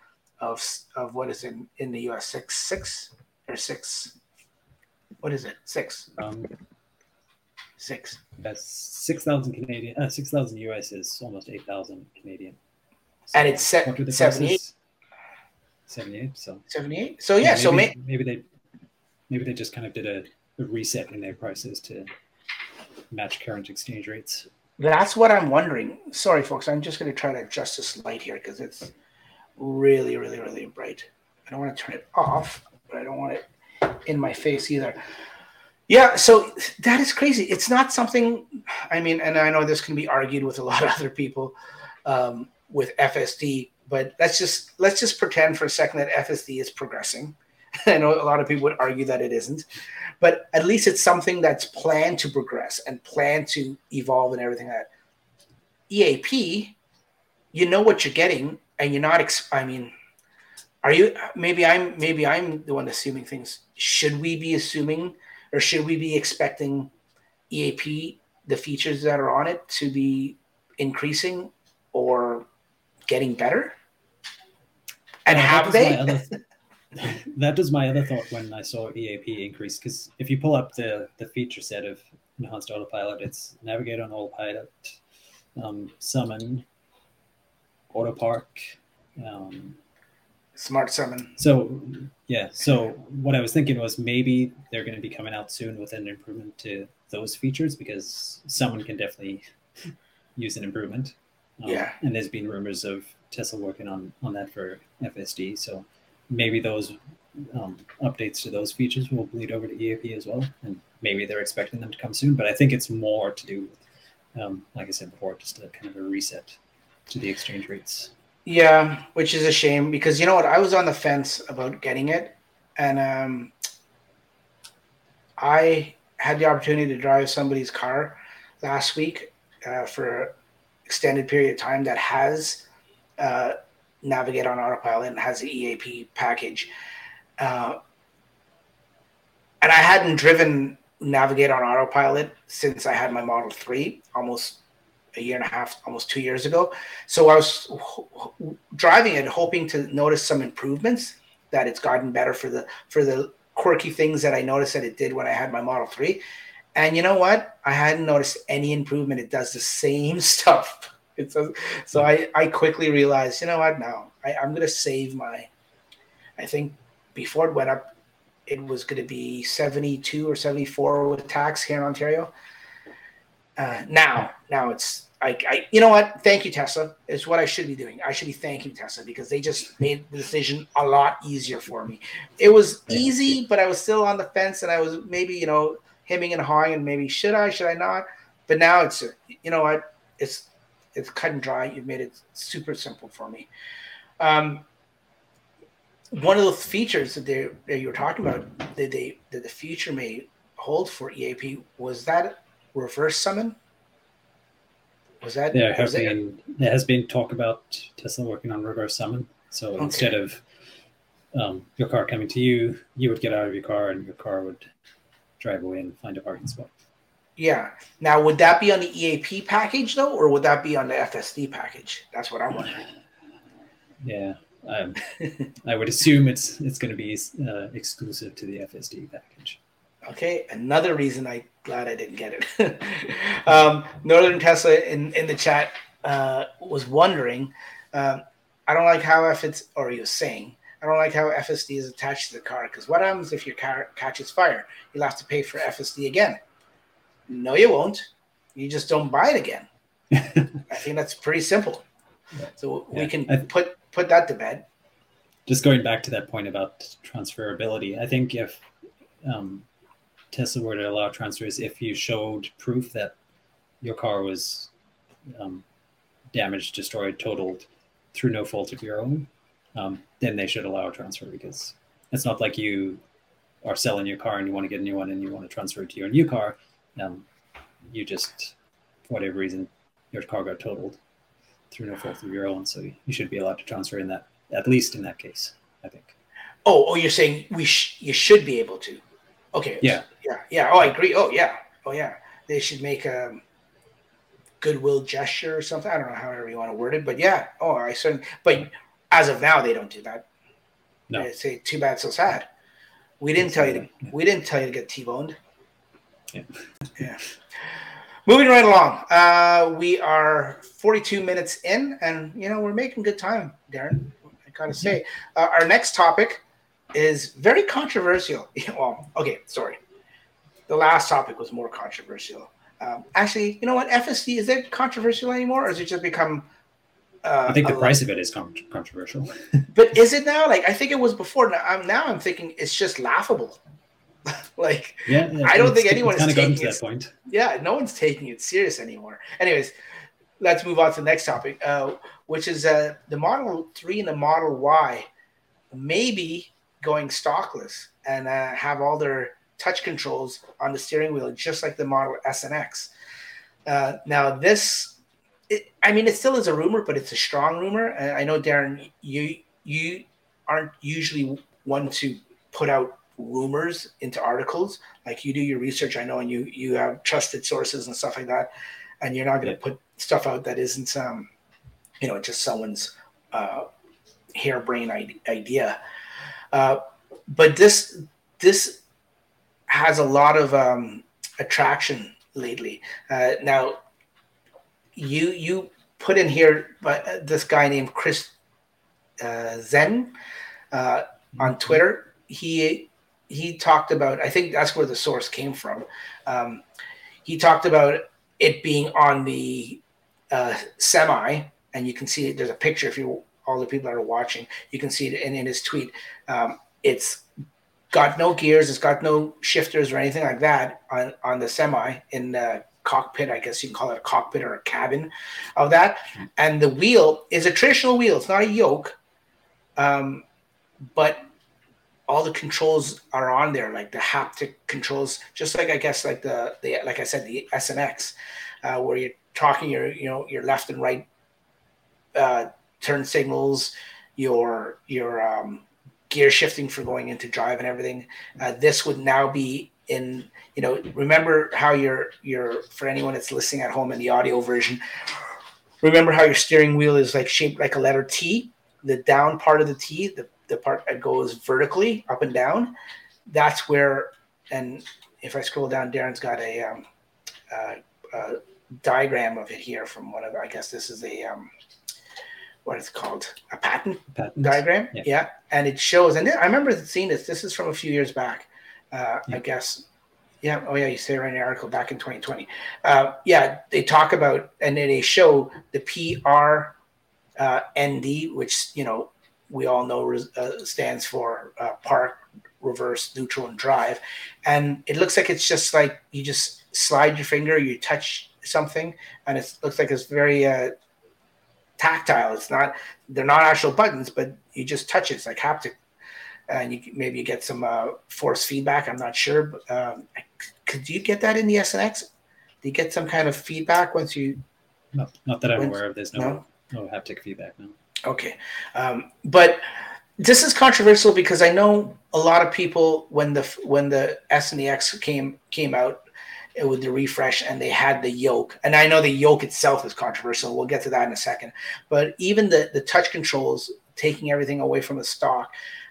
Speaker 1: of of what is in in the U.S. six six or six. What is it? Six. Um, six.
Speaker 2: That's six thousand Canadian. Uh, six thousand US is almost eight thousand Canadian
Speaker 1: and it's set 78
Speaker 2: 78 so.
Speaker 1: 78 so yeah, yeah maybe,
Speaker 2: so
Speaker 1: may-
Speaker 2: maybe they maybe they just kind of did a, a, reset in their prices to match current exchange rates.
Speaker 1: That's what i'm wondering. Sorry folks i'm just going to try to adjust this light here because it's really really really bright. I don't want to turn it off but i don't want it in my face either. Yeah so that is crazy. It's not something i mean and i know this can be argued with a lot of other people um, with FSD, but let's just let's just pretend for a second that FSD is progressing. (laughs) I know a lot of people would argue that it isn't, but at least it's something that's planned to progress and planned to evolve and everything like that. EAP, you know what you're getting, and you're not. Ex- I mean, are you? Maybe I'm. Maybe I'm the one assuming things. Should we be assuming, or should we be expecting EAP, the features that are on it, to be increasing, or getting better? And have they?
Speaker 2: Th- (laughs) that was my other thought when I saw EAP increase because if you pull up the the feature set of enhanced autopilot, it's navigate on autopilot, um, summon, auto park, um,
Speaker 1: smart summon.
Speaker 2: So yeah, so what I was thinking was maybe they're going to be coming out soon with an improvement to those features because someone can definitely (laughs) use an improvement.
Speaker 1: Um, yeah.
Speaker 2: And there's been rumors of Tesla working on on that for FSD. So maybe those um, updates to those features will bleed over to EAP as well, and maybe they're expecting them to come soon. But I think it's more to do with, um, like I said before, just a kind of a reset to the exchange rates.
Speaker 1: Yeah, which is a shame because you know what? I was on the fence about getting it, and um, I had the opportunity to drive somebody's car last week uh, for extended period of time that has uh, Navigate on Autopilot and has the EAP package. Uh, and I hadn't driven Navigate on Autopilot since I had my Model 3 almost a year and a half, almost two years ago. So I was driving it, hoping to notice some improvements that it's gotten better for the for the quirky things that I noticed that it did when I had my Model 3. And you know what? I hadn't noticed any improvement. It does the same (laughs) stuff. It's a, so I, I quickly realized, you know what? Now I, I'm going to save my, I think before it went up, it was going to be 72 or 74 with tax here in Ontario. Uh, now, now it's like I, you know what? Thank you, Tesla. Is what I should be doing. I should be thanking Tesla because they just made the decision a lot easier for me. It was easy, but I was still on the fence, and I was maybe you know hemming and hawing, and maybe should I, should I not? But now it's you know what? It's it's cut and dry. You've made it super simple for me. Um, one of the features that they that you were talking about that they that the future may hold for EAP was that reverse summon was that
Speaker 2: there have been there has been talk about Tesla working on reverse summon. So okay. instead of um, your car coming to you, you would get out of your car and your car would drive away and find a parking spot.
Speaker 1: Yeah. Now, would that be on the EAP package though, or would that be on the FSD package? That's what I'm wondering.
Speaker 2: Yeah, um, I would assume it's it's going to be uh, exclusive to the FSD package.
Speaker 1: Okay, another reason I glad I didn't get it. (laughs) um, Northern Tesla in in the chat uh, was wondering. Um, I don't like how F it's or he was saying I don't like how FSD is attached to the car because what happens if your car catches fire? You'll have to pay for FSD again. No, you won't. You just don't buy it again. (laughs) I think that's pretty simple. So yeah. we can put put that to bed.
Speaker 2: Just going back to that point about transferability, I think if um, Tesla were to allow transfers if you showed proof that your car was um, damaged, destroyed, totaled through no fault of your own, um, then they should allow a transfer because it's not like you are selling your car and you want to get a new one and you want to transfer it to your new car. Um, you just, for whatever reason, your car got totaled through no fault of your own. So you should be allowed to transfer in that, at least in that case, I think.
Speaker 1: Oh, oh, you're saying we sh- you should be able to. Okay.
Speaker 2: Yeah.
Speaker 1: Yeah. Yeah. Oh, I agree. Oh, yeah. Oh, yeah. They should make a goodwill gesture or something. I don't know however you want to word it, but yeah. Oh, I certainly. But as of now, they don't do that. No. They say too bad, so sad. We didn't tell you to. We didn't tell you to get t-boned. Yeah. yeah. Moving right along. Uh, we are 42 minutes in, and you know we're making good time, Darryn. I gotta say, uh, our next topic is very controversial. (laughs) well, okay, sorry. The last topic was more controversial. Um, actually, you know what? FSD is it controversial anymore, or has it just become?
Speaker 2: Uh, I think the price of it is con- controversial. (laughs)
Speaker 1: but is it now? Like I think it was before. Now I'm now I'm thinking it's just laughable. (laughs) like yeah, yeah, I don't think anyone is taking to that point. Yeah, no one's taking it serious anymore. Anyways, let's move on to the next topic, uh, which is uh, the Model Three and the Model Y. Maybe going stalkless and uh, have all their touch controls on the steering wheel, just like the Model S and X. Uh, now, this, it, I mean, it still is a rumor, but it's a strong rumor. I know, Darryn, you you aren't usually one to put out rumors into articles. Like you do your research, I know, and you you have trusted sources and stuff like that, and you're not going to put stuff out that isn't, um, you know, just someone's uh, harebrained idea. Uh, but this this has a lot of um, attraction lately. Uh, now, you you put in here, but uh, this guy named Chris uh, Zen uh, on Twitter. He he talked about. I think that's where the source came from. Um, he talked about it being on the uh, semi, and you can see there's a picture if you all the people that are watching, you can see it in, in his tweet. Um, it's got no gears, it's got no shifters or anything like that on, on the semi in the cockpit. I guess you can call it a cockpit or a cabin of that. And the wheel is a traditional wheel, it's not a yoke. Um, but all the controls are on there, like the haptic controls, just like I guess like the, the like I said, the SNX, uh, where you're talking your you know your left and right uh, turn signals, your your um, gear shifting for going into drive and everything. Uh, this would now be in you know remember how your your for anyone that's listening at home in the audio version. Remember how your steering wheel is like shaped like a letter T. The down part of the T, the, the part that goes vertically up and down, that's where. And if I scroll down, Darryn's got a, um, uh, a diagram of it here from one of. I guess this is a um, what it's called a patent, patent. diagram. Yeah. yeah. and it shows. And I remember seeing this. This is from a few years back, uh, yeah. I guess. Yeah. Oh, yeah. You say right in the article back in 2020. Uh, yeah, they talk about and then they show the PR uh, ND, which you know we all know uh, stands for uh, park, reverse, neutral, and drive. And it looks like it's just like you just slide your finger, you touch something, and it looks like it's very uh, tactile. It's not they're not actual buttons, but you just touch it. It's like haptic, and you maybe you get some uh, force feedback. I'm not sure. But, um, could you get that in the SNX? Do you get some kind of feedback once you?
Speaker 2: Not, not that I'm aware of. There's no, no, no haptic feedback. No.
Speaker 1: Okay, um, but this is controversial because I know a lot of people when the when the S and the X came came out with the refresh and they had the yoke, and I know the yoke itself is controversial. We'll get to that in a second. But even the the touch controls, taking everything away from the stalk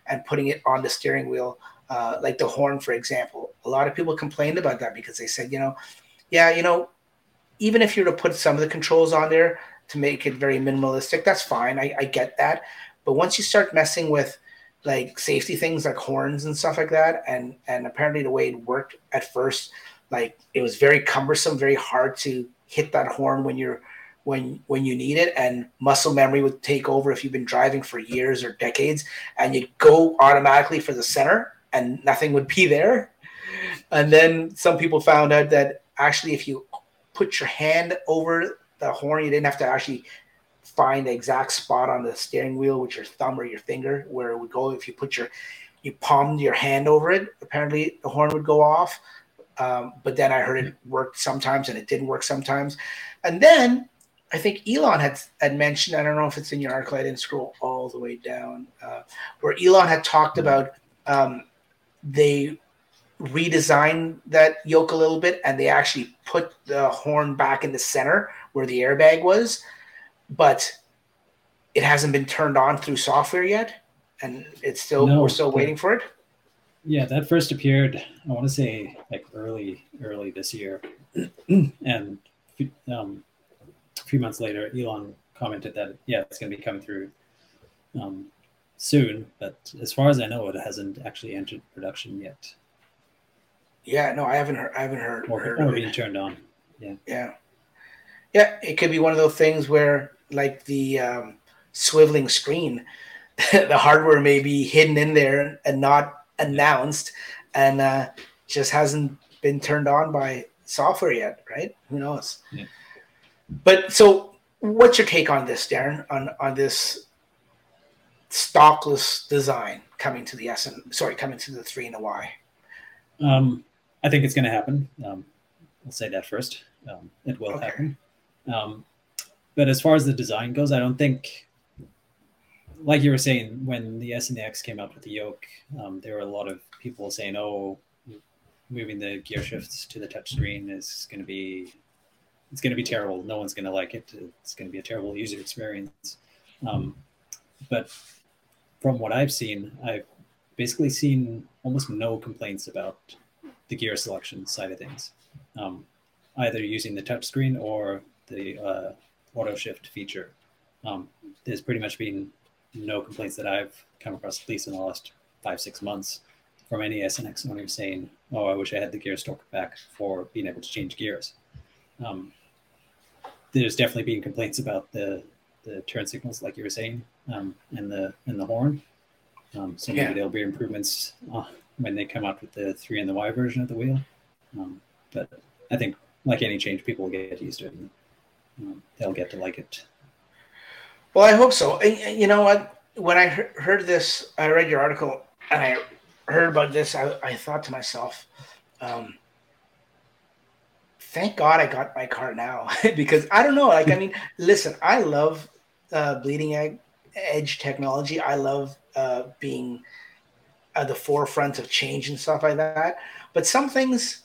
Speaker 1: and putting it on the steering wheel, uh, like the horn, for example, a lot of people complained about that because they said, you know, yeah, you know, even if you were to put some of the controls on there, to make it very minimalistic. That's fine. I, I get that. But once you start messing with like safety things like horns and stuff like that, and and apparently the way it worked at first, like it was very cumbersome, very hard to hit that horn when you're when when you need it and muscle memory would take over if you've been driving for years or decades and you'd go automatically for the center and nothing would be there and then some people found out that actually if you put your hand over the horn. You didn't have to actually find the exact spot on the steering wheel with your thumb or your finger where it would go. If you put your you palmed your hand over it, apparently the horn would go off. Um, but then I heard it worked sometimes and it didn't work sometimes. And then I think Elon had had mentioned. I don't know if it's in your article. I didn't scroll all the way down. Uh, where Elon had talked about um, they redesigned that yoke a little bit and they actually put the horn back in the center where the airbag was, but it hasn't been turned on through software yet, and it's still no, we're still waiting for it.
Speaker 2: Yeah, that first appeared. I want to say like early, early this year, (clears throat) and um, a few months later, Elon commented that yeah, it's going to be coming through um, soon. But as far as I know, it hasn't actually entered production yet.
Speaker 1: Yeah, no, I haven't heard. I haven't heard.
Speaker 2: Or,
Speaker 1: heard
Speaker 2: or being turned on. Yeah.
Speaker 1: Yeah. Yeah, it could be one of those things where, like the um, swiveling screen, (laughs) the hardware may be hidden in there and not announced, and uh, just hasn't been turned on by software yet, right? Who knows? Yeah. But so, what's your take on this, Darryn? On on this stalkless design coming to the S and sorry, coming to the three and the Y?
Speaker 2: Um, I think it's going to happen. Um, I'll say that first. Um, it will okay. happen. Um, but as far as the design goes, I don't think, like you were saying, when the S and the X came out with the yoke, um, there were a lot of people saying, "Oh, moving the gear shifts to the touchscreen is going to be, it's going to be terrible. No one's going to like it. It's going to be a terrible user experience." Um, but from what I've seen, I've basically seen almost no complaints about the gear selection side of things, um, either using the touchscreen or the uh, auto shift feature. Um, there's pretty much been no complaints that I've come across, at least in the last five, six months, from any SNX owner saying, oh, I wish I had the gear stalker back for being able to change gears. Um, there's definitely been complaints about the, the turn signals, like you were saying, um, and the and the horn. Um, so maybe yeah. there'll be improvements uh, when they come out with the three and the Y version of the wheel. Um, but I think, like any change, people will get used to it. And, they'll get to like it.
Speaker 1: Well, I hope so. You know what? When I heard this, I read your article and I heard about this. I, I thought to myself, um, thank God I got my car now (laughs) because I don't know. Like, I mean, (laughs) listen, I love uh, bleeding edge technology. I love uh, being at the forefront of change and stuff like that. But some things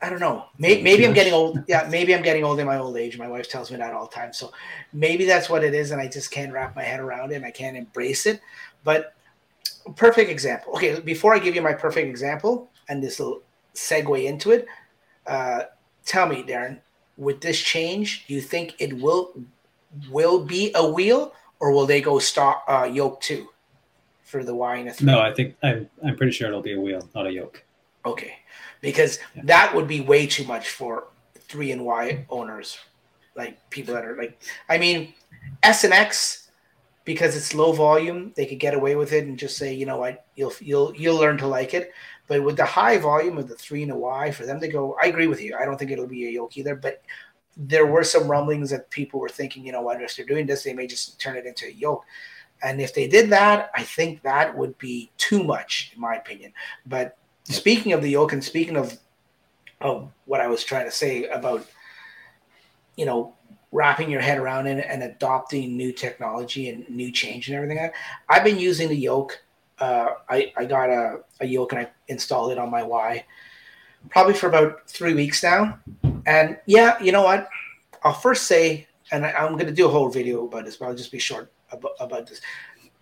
Speaker 1: I don't know. Maybe, maybe I'm getting old. (laughs) Yeah, maybe I'm getting old in my old age. My wife tells me that all the time. So maybe that's what it is, and I just can't wrap my head around it. and I can't embrace it. But perfect example. Okay, before I give you my perfect example, and this will segue into it, uh, tell me, Darryn, with this change, do you think it will will be a wheel, or will they go stock uh, yoke too for the Y and a
Speaker 2: three? No, I think I'm I'm pretty sure it'll be a wheel, not a yoke.
Speaker 1: Okay, because yeah. that would be way too much for three and Y owners, like people that are like. I mean, S and X because it's low volume, they could get away with it and just say, you know what, you'll you'll you'll learn to like it. But with the high volume of the three and a Y, for them to go, I agree with you. I don't think it'll be a yoke either. But there were some rumblings that people were thinking, you know what, if they're doing this, they may just turn it into a yoke. And if they did that, I think that would be too much, in my opinion. But speaking of the yoke and speaking of of what I was trying to say about, you know, wrapping your head around it and adopting new technology and new change and everything. I've been using the yoke. Uh, I, I got a, a yoke and I installed it on my Y probably for about three weeks now. And yeah, you know what? I'll first say, and I, am going to do a whole video about this, but I'll just be short about, about this.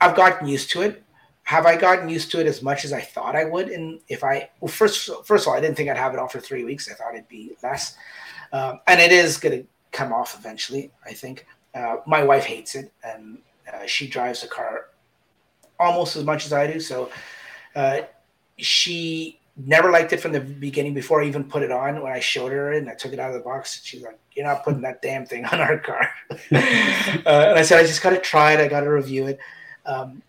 Speaker 1: I've gotten used to it. Have I gotten used to it as much as I thought I would? And if I, well, first, first of all, I didn't think I'd have it on for three weeks. I thought it'd be less. Um, and it is going to come off eventually, I think. Uh, my wife hates it, and uh, she drives the car almost as much as I do. So uh, she never liked it from the beginning before I even put it on. When I showed her and I took it out of the box, she's like, "You're not putting that damn thing (laughs) on our car." (laughs) uh, and I said, "I just got to try it. I got to review it." Um,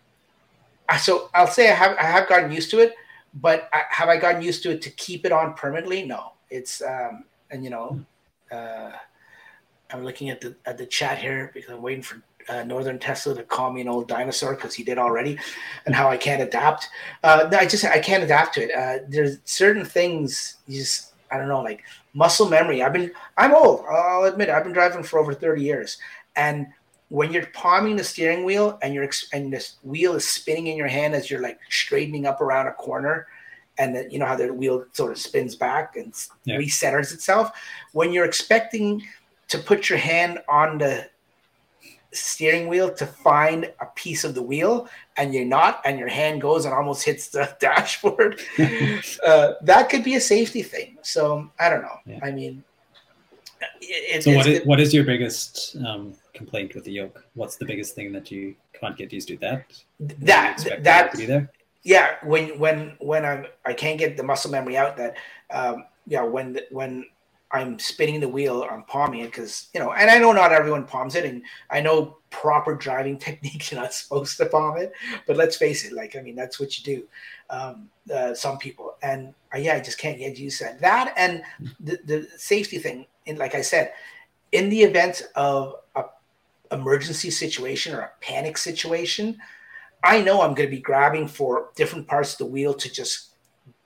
Speaker 1: so I'll say I have I have gotten used to it, but I, have I gotten used to it to keep it on permanently? No. It's um, and you know, uh, I'm looking at the at the chat here because I'm waiting for uh, Northern Tesla to call me an old dinosaur because he did already, and how I can't adapt. Uh, I just I can't adapt to it. Uh, there's certain things you just I don't know like muscle memory. I've been I'm old. I'll admit it, I've been driving for over 30 years, and when you're palming the steering wheel and you're and this wheel is spinning in your hand as you're like straightening up around a corner and the, you know how the wheel sort of spins back and yeah. recenters itself when you're expecting to put your hand on the steering wheel to find a piece of the wheel and you're not and your hand goes and almost hits the (laughs) dashboard. (laughs) Uh, that could be a safety thing. So i don't know. Yeah. i mean
Speaker 2: it, so what is, what is your biggest um, complaint with the yoke? What's the biggest thing that you can't get used to? That?
Speaker 1: That that to be there? Yeah when when when i'm i can't get the muscle memory out that um yeah when when I'm spinning the wheel, I'm palming it because you know, and I know not everyone palms it, and I know proper driving (laughs) technique you're not supposed to palm it, but let's face it, like I mean, that's what you do. Um, uh, some people, and uh, yeah, I just can't get used to that. That and the, the safety thing, and like I said, in the event of a emergency situation or a panic situation, I know I'm going to be grabbing for different parts of the wheel to just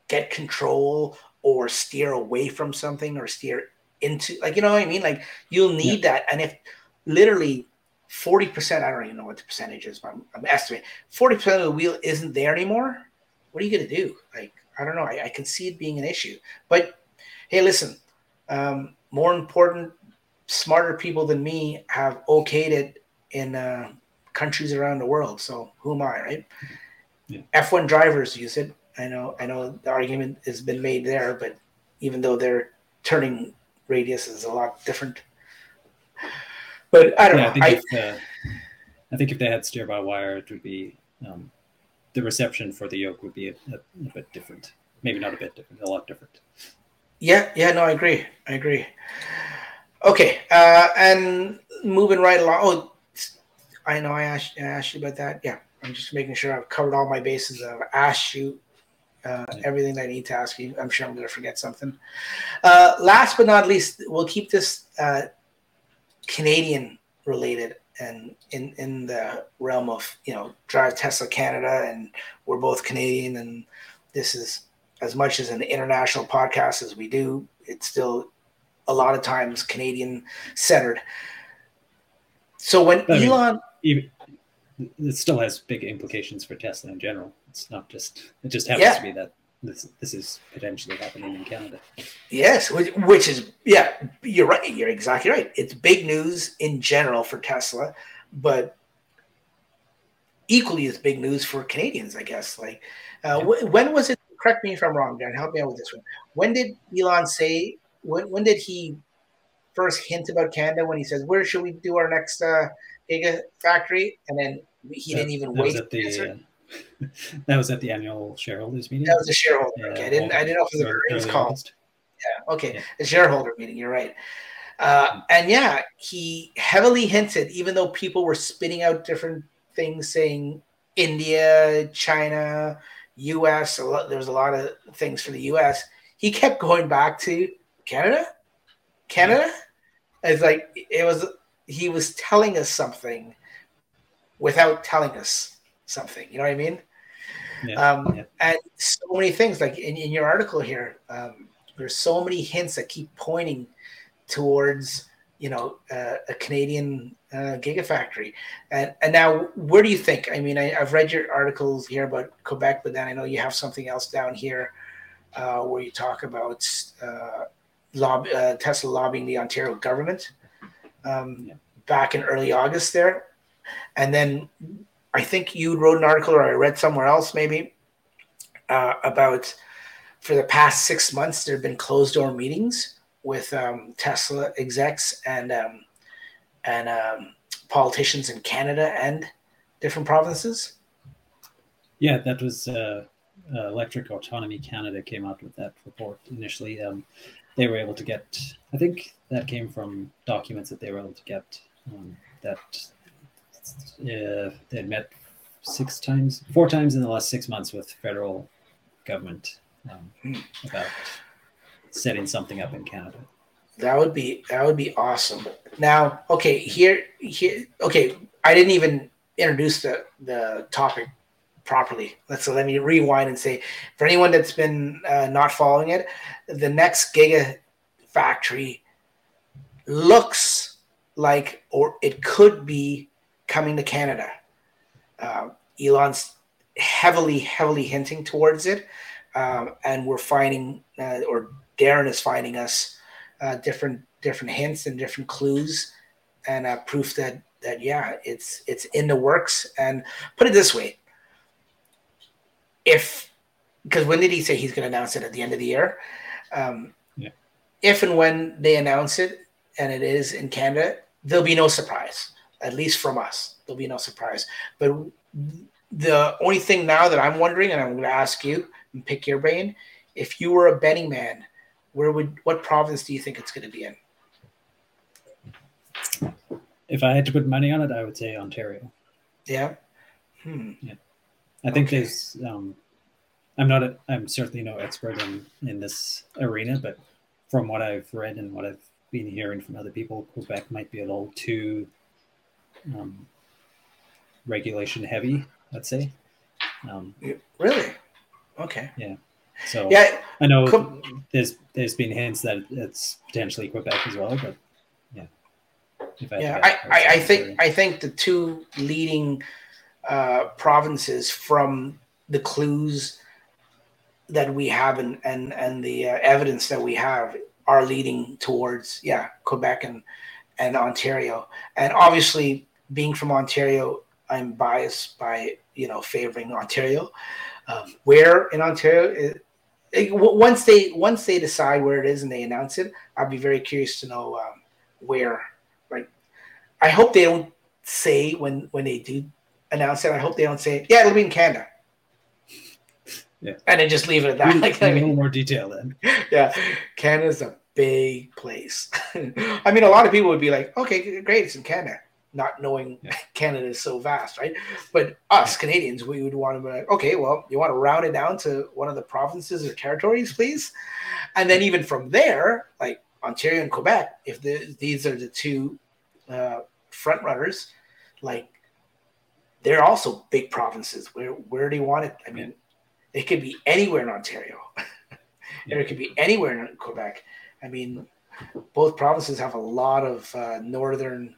Speaker 1: get control or steer away from something or steer into like you know what I mean? Like you'll need yeah. that. And if literally 40%, I don't even know what the percentage is, but I'm, I'm estimating 40% of the wheel isn't there anymore. What are you gonna do? Like, I don't know. I, I can see it being an issue. But hey, listen, um, more important, smarter people than me have okayed it in uh, countries around the world. So who am I, right? Yeah. F1 drivers use it. I know, I know the argument has been made there, but even though their turning radius is a lot different, but I don't yeah, know. I think,
Speaker 2: I, if, uh, I think if they had steer by wire, it would be um, the reception for the yoke would be a, a, a, bit different. Maybe not a bit different, a lot different.
Speaker 1: Yeah, yeah, no, I agree. I agree. Okay, uh, and moving right along. Oh, I know I asked, I asked you about that. Yeah, I'm just making sure I've covered all my bases. I've asked you uh, everything that I need to ask you. I'm sure I'm going to forget something. Uh, last but not least, we'll keep this uh, Canadian related and in in the realm of you know drive Tesla Canada, and we're both Canadian, and this is as much as an international podcast as we do. It's still a lot of times Canadian centered. So when I Elon,
Speaker 2: even, it still has big implications for Tesla in general. It's not just it just happens yeah. to be that this this is potentially happening in Canada.
Speaker 1: Yes, which, which is yeah, you're right. You're exactly right. It's big news in general for Tesla, but equally as big news for Canadians, I guess. Like, uh, yeah. when was it? Correct me if I'm wrong, Dan. Help me out with this one. When did Elon say? When when did he first hint about Canada when he says, "Where should we do our next uh, giga factory?" And then he didn't even wait.
Speaker 2: Was the, (laughs) that was at the annual shareholders meeting.
Speaker 1: That was a shareholder. Yeah, okay. I didn't. I didn't know if it was an earnings call. Yeah. Okay. Yeah. A shareholder meeting. You're right. Uh, and yeah, he heavily hinted, even though people were spitting out different things, saying India, China, U.S. A lot, there was a lot of things for the U.S. He kept going back to Canada, Canada. It's like it was. He was telling us something without telling us something. You know what I mean? Yeah, um, yeah. And so many things, like in, in your article here, um, there's so many hints that keep pointing towards you know uh, a Canadian uh, gigafactory. And and now, where do you think? I mean, I, have read your articles here about Quebec, but then I know you have something else down here uh, where you talk about uh, lob- uh, Tesla lobbying the Ontario government um, yeah. back in early August there, and then I think you wrote an article, or I read somewhere else maybe uh, about for the past six months there have been closed door meetings with um, Tesla execs and um, and um, politicians in Canada and different provinces.
Speaker 2: Yeah, that was uh, uh, Electric Autonomy Canada came out with that report initially. Um, they were able to get, I think that came from documents that they were able to get um, uh, they had met six times, four times in the last six months with federal government um, about setting something up in Canada.
Speaker 1: That would be that would be awesome. Now, okay, here here okay, I didn't even introduce the the topic properly. Let's so let me rewind and say for anyone that's been uh, not following it, the next Giga factory looks like or it could be coming to Canada. Uh, Elon's heavily heavily hinting towards it, um, and we're finding uh, or Darryn is finding us uh, different different hints and different clues and uh, proof that that yeah, it's it's in the works. And put it this way, if because when did he say he's going to announce it at the end of the year? Um, yeah. If and when they announce it, and it is in Canada, there'll be no surprise. At least from us, there'll be no surprise. But the only thing now that I'm wondering, and I'm going to ask you and pick your brain, if you were a betting man where would what province do you think it's going to be in?
Speaker 2: If I had to put money on it, I would say Ontario.
Speaker 1: Yeah.
Speaker 2: Hmm. Yeah. I think okay. there's. Um, I'm not. A, I'm certainly no expert in in this arena, but from what I've read and what I've been hearing from other people, Quebec might be a little too um, regulation heavy. Let's say.
Speaker 1: Um, really? Okay.
Speaker 2: Yeah. So yeah, I know there's there's been hints that it's potentially Quebec as well, but yeah.
Speaker 1: I yeah, I, I, I think I think the two leading uh, provinces from the clues that we have and and and the uh, evidence that we have are leading towards yeah Quebec and and Ontario, and obviously being from Ontario, I'm biased by you know favoring Ontario. Um, where in Ontario once they once they decide where it is and they announce it, I'll be very curious to know um, where. Like, I hope they don't say when when they do announce it. I hope they don't say, "Yeah, it'll be in Canada."
Speaker 2: Yeah,
Speaker 1: and then just leave it at that.
Speaker 2: like, a little more detail then.
Speaker 1: Yeah, Canada's a big place. (laughs) I mean, a lot of people would be like, "Okay, great, it's in Canada." Not knowing yeah. (laughs) Canada is so vast, right? But us Canadians, we would want to be like, okay, well, you want to round it down to one of the provinces or territories, please? And then even from there, like Ontario and Quebec, if the, these are the two uh, front runners, like they're also big provinces. Where where do you want it? I mean, it could be anywhere in Ontario, (laughs) yeah. or it could be anywhere in Quebec. I mean, both provinces have a lot of uh, northern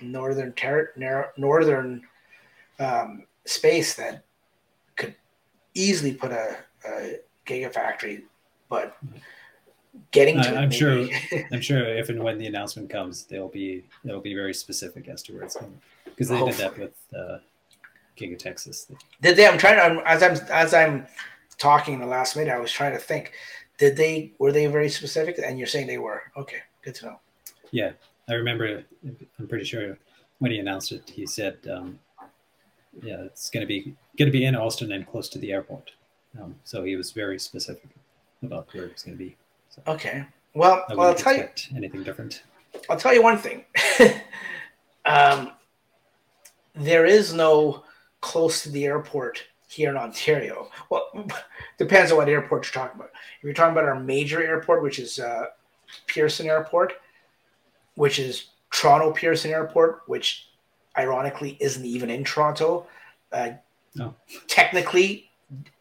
Speaker 1: northern ter- northern um, space that could easily put a, a gigafactory, but getting to
Speaker 2: I'm it, sure (laughs) I'm sure if and when the announcement comes, they'll be they'll be very specific as to where it's going because they Hopefully. did that with uh, Giga Texas.
Speaker 1: Did they? I'm trying to as I'm as I'm talking in the last minute. I was trying to think. Did they were they very specific? And you're saying they were okay. Good to know.
Speaker 2: Yeah, I remember. I'm pretty sure when he announced it, he said, um, "Yeah, it's going to be going to be in Austin and close to the airport." Um, so he was very specific about where it's going to be. So
Speaker 1: okay. Well, well I'll tell you
Speaker 2: anything different.
Speaker 1: I'll tell you one thing. (laughs) um, there is no close to the airport here in Ontario. Well, (laughs) depends on what airport you're talking about. If you're talking about our major airport, which is uh, Pearson Airport, which is Toronto Pearson Airport, which ironically isn't even in Toronto. Uh, no. Technically,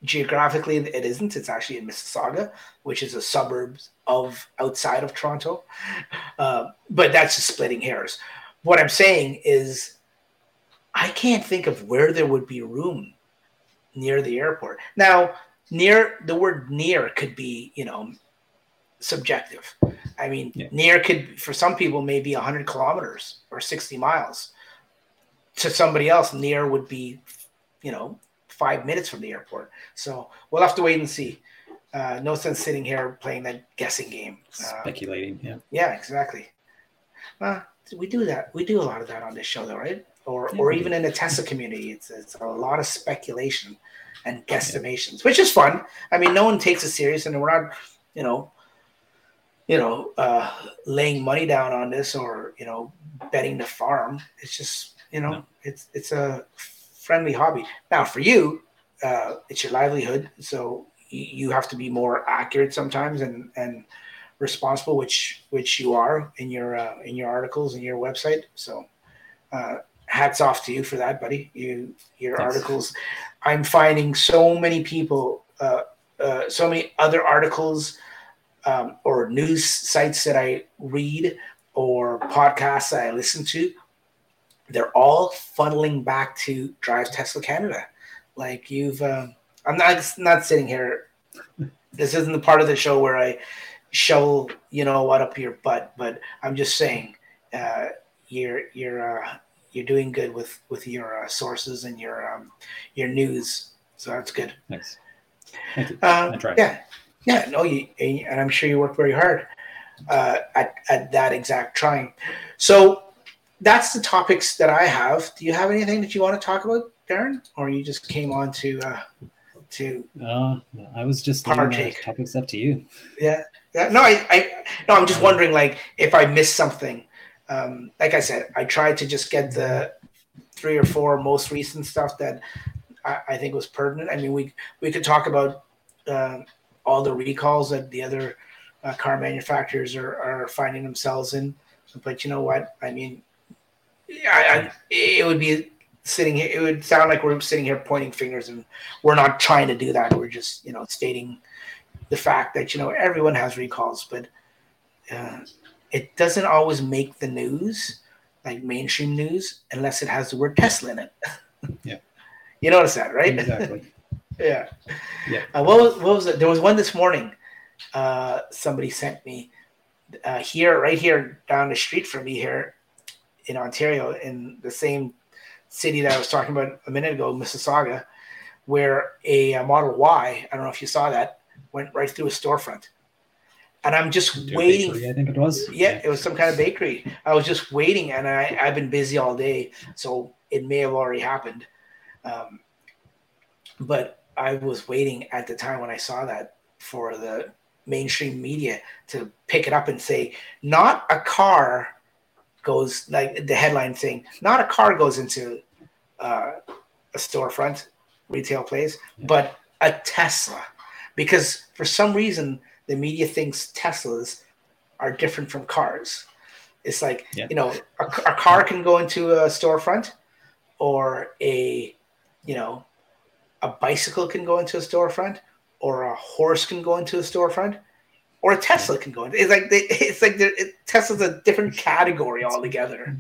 Speaker 1: geographically, it isn't. It's actually in Mississauga, which is a suburb of outside of Toronto. Uh, but that's just splitting hairs. What I'm saying is, I can't think of where there would be room near the airport. Now, near the word near could be, you know, subjective. I mean, yeah. near could for some people maybe 100 kilometers or 60 miles. To somebody else, near would be, you know, five minutes from the airport. So we'll have to wait and see. Uh, no sense sitting here playing that guessing game.
Speaker 2: Uh, Speculating, yeah.
Speaker 1: Yeah, exactly. Uh, we do that. We do a lot of that on this show, though, right? Or, yeah, or even in the Tesla community, it's, it's a lot of speculation and guesstimations, yeah. which is fun. I mean, no one takes it serious, and we're not, you know, you know, uh, laying money down on this or you know, betting the farm. It's just you know, no. it's it's a friendly hobby. Now for you, uh, it's your livelihood, so you have to be more accurate sometimes and and responsible, which which you are in your uh, in your articles and your website. So. Uh, hats off to you for that, buddy. You your Thanks. articles. I'm finding so many people, uh, uh, so many other articles um, or news sites that I read or podcasts that I listen to, they're all funneling back to Drive Tesla Canada. Like you've, um, I'm not not sitting here. This isn't the part of the show where I show you know what up your butt, but I'm just saying uh, you're you're uh, you're doing good with with your uh, sources and your um, your news. So that's good.
Speaker 2: Nice.
Speaker 1: Uh, yeah, yeah, no, you, and I'm sure you work very hard uh, at, at that exact trying. So that's the topics that I have. Do you have anything that you want to talk about, Darryn, or you just came on to uh, to?
Speaker 2: Uh, I was just partake. Topics up to you.
Speaker 1: Yeah, yeah. No, I, I, no, I'm just wondering, like, if I missed something. Um, like I said, I tried to just get the three or four most recent stuff that I, I think was pertinent. I mean, we we could talk about. Uh, all the recalls that the other uh, car manufacturers are, are finding themselves in. But you know what? I mean, yeah, I, it would be sitting here. It would sound like we're sitting here pointing fingers, and we're not trying to do that. We're just you know stating the fact that you know everyone has recalls, but uh, it doesn't always make the news, like mainstream news, unless it has the word Tesla in it.
Speaker 2: Yeah, (laughs)
Speaker 1: you notice that, right?
Speaker 2: Exactly. (laughs)
Speaker 1: yeah. Yeah. Uh, what was what was it? There was one this morning. Uh, somebody sent me uh, here, right here down the street from me here in Ontario, in the same city that I was talking about a minute ago, Mississauga, where a, a Model Y. I don't know if you saw that went right through a storefront. And I'm just waiting.
Speaker 2: Bakery, I think it was.
Speaker 1: Yeah, yeah, it was some kind of bakery. I was just waiting, and I, I've been busy all day, so it may have already happened. Um, but I was waiting at the time when I saw that for the mainstream media to pick it up and say, not a car goes like the headline saying, not a car goes into uh, a storefront retail place, but a Tesla. Because for some reason, the media thinks Teslas are different from cars. It's like, yeah. you know, a, a car can go into a storefront or a, you know, a bicycle can go into a storefront, or a horse can go into a storefront, or a Tesla can go into. It's like they, (laughs) it's like it, Tesla's a different (laughs) category altogether.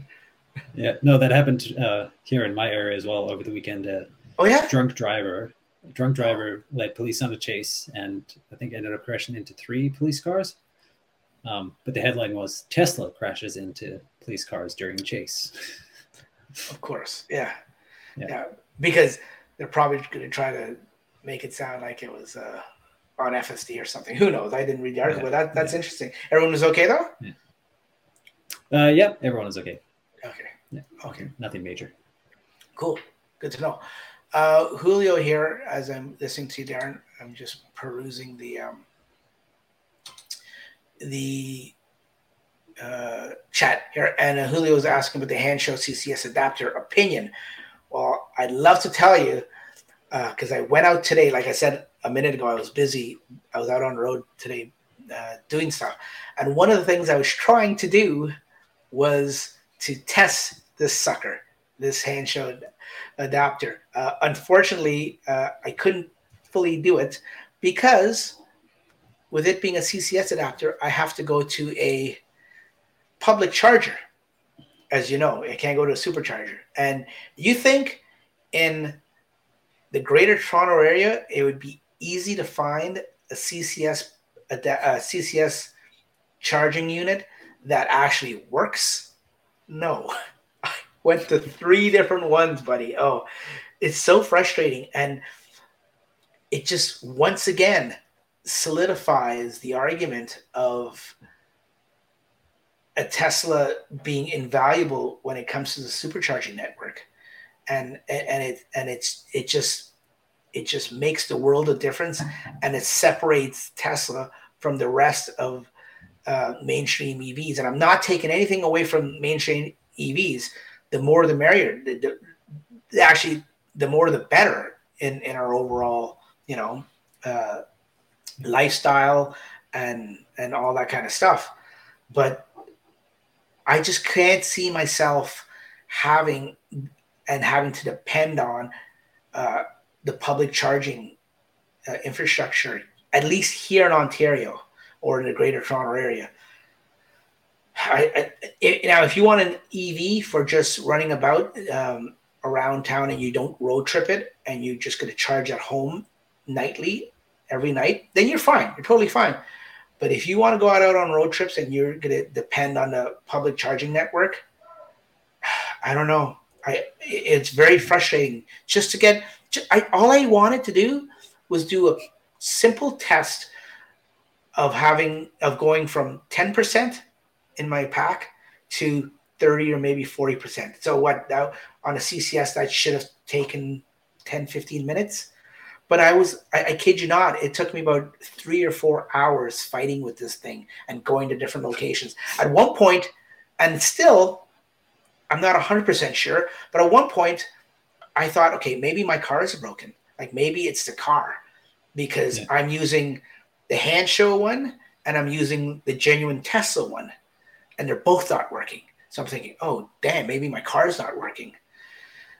Speaker 2: Yeah, no, that happened uh, here in my area as well over the weekend. Uh,
Speaker 1: oh yeah,
Speaker 2: drunk driver, drunk driver led police on a chase, and I think ended up crashing into three police cars. Um, but the headline was Tesla crashes into police cars during chase. (laughs)
Speaker 1: Of course, yeah, yeah, yeah. because they're probably going to try to make it sound like it was uh, on FSD or something. Who knows? I didn't read the article, yeah. but that, that's yeah. interesting. Everyone was okay though.
Speaker 2: Yeah. Uh, yeah, everyone is okay.
Speaker 1: Okay.
Speaker 2: Yeah.
Speaker 1: Okay.
Speaker 2: Nothing major.
Speaker 1: Cool. Good to know. Uh, Julio here, as I'm listening to you, Darryn, I'm just perusing the um, the uh, chat here, and uh, Julio was asking about the Hansshow CCS adapter opinion. Well, I'd love to tell you because uh, I went out today. Like I said a minute ago, I was busy. I was out on the road today uh, doing stuff, and one of the things I was trying to do was to test this sucker, this Hansshow adapter. Uh, unfortunately, uh, I couldn't fully do it because with it being a CCS adapter, I have to go to a public charger. As you know, it can't go to a supercharger. And you think in the greater Toronto area, it would be easy to find a CCS a, a CCS charging unit that actually works? No. I (laughs) went to three different ones, buddy. Oh, it's so frustrating. And it just once again solidifies the argument of a Tesla being invaluable when it comes to the supercharging network. And and it and it's it just it just makes the world a difference and it separates Tesla from the rest of uh, mainstream EVs. And I'm not taking anything away from mainstream EVs. The more the merrier. The, the, actually, the more the better in, in our overall, you know, uh, lifestyle and and all that kind of stuff. But I just can't see myself having and having to depend on uh, the public charging uh, infrastructure, at least here in Ontario or in the Greater Toronto area. I, I, it, now, if you want an EV for just running about um, around town and you don't road trip it and you're just going to charge at home nightly every night, then you're fine. You're totally fine. But if you want to go out, on road trips and you're going to depend on the public charging network, I don't know. I it's very frustrating just to get. I, all I wanted to do was do a simple test of having of going from ten percent in my pack to 30 or maybe 40%. So what now on a CCS that should have taken 10, 15 minutes. But I was, I, I, kid you not, it took me about three or four hours fighting with this thing and going to different locations. At one point, and still, I'm not 100% sure, but at one point, I thought, okay, maybe my car is broken. Like maybe it's the car because yeah. I'm using the Hansshow one and I'm using the genuine Tesla one, and they're both not working. So I'm thinking, oh, damn, maybe my car's not working.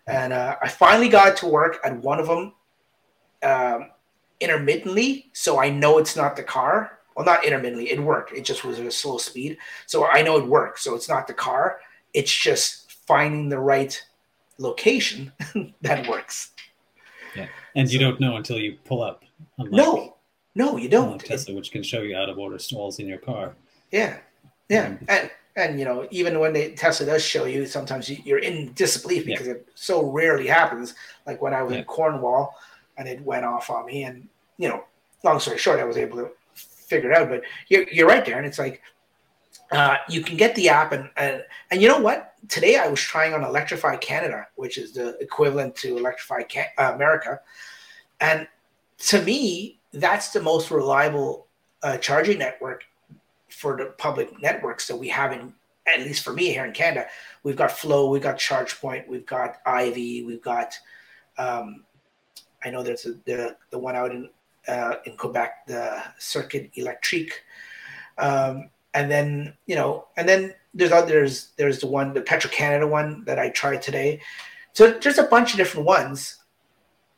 Speaker 1: And uh, I finally got to work at one of them um, intermittently, so I know it's not the car. Well, not intermittently, it worked. It just was at a slow speed, so I know it worked. So it's not the car. It's just finding the right location (laughs) that works.
Speaker 2: Yeah, and so, you don't know until you pull up.
Speaker 1: no, no, you don't.
Speaker 2: Tesla, which can show you out of order stalls in your car.
Speaker 1: Yeah, yeah, um, and and you know even when they Tesla does show you, sometimes you, are in disbelief because yeah. it so rarely happens. Like when I was yeah. in Cornwall, and it went off on me. And you know, long story short, I was able to figure it out. But you're, you're right there, and it's like uh, you can get the app, and, and and you know what? Today I was trying on Electrify Canada, which is the equivalent to Electrify Can- uh, America, and to me, that's the most reliable uh, charging network for the public networks that we have in at least for me here in Canada. We've got Flow, we've got ChargePoint, we've got Ivy, we've got um, I know there's a, the the one out in uh, in Quebec, the Circuit Electrique, um, and then you know, and then there's others. There's the one, the Petro Canada one that I tried today. So there's a bunch of different ones,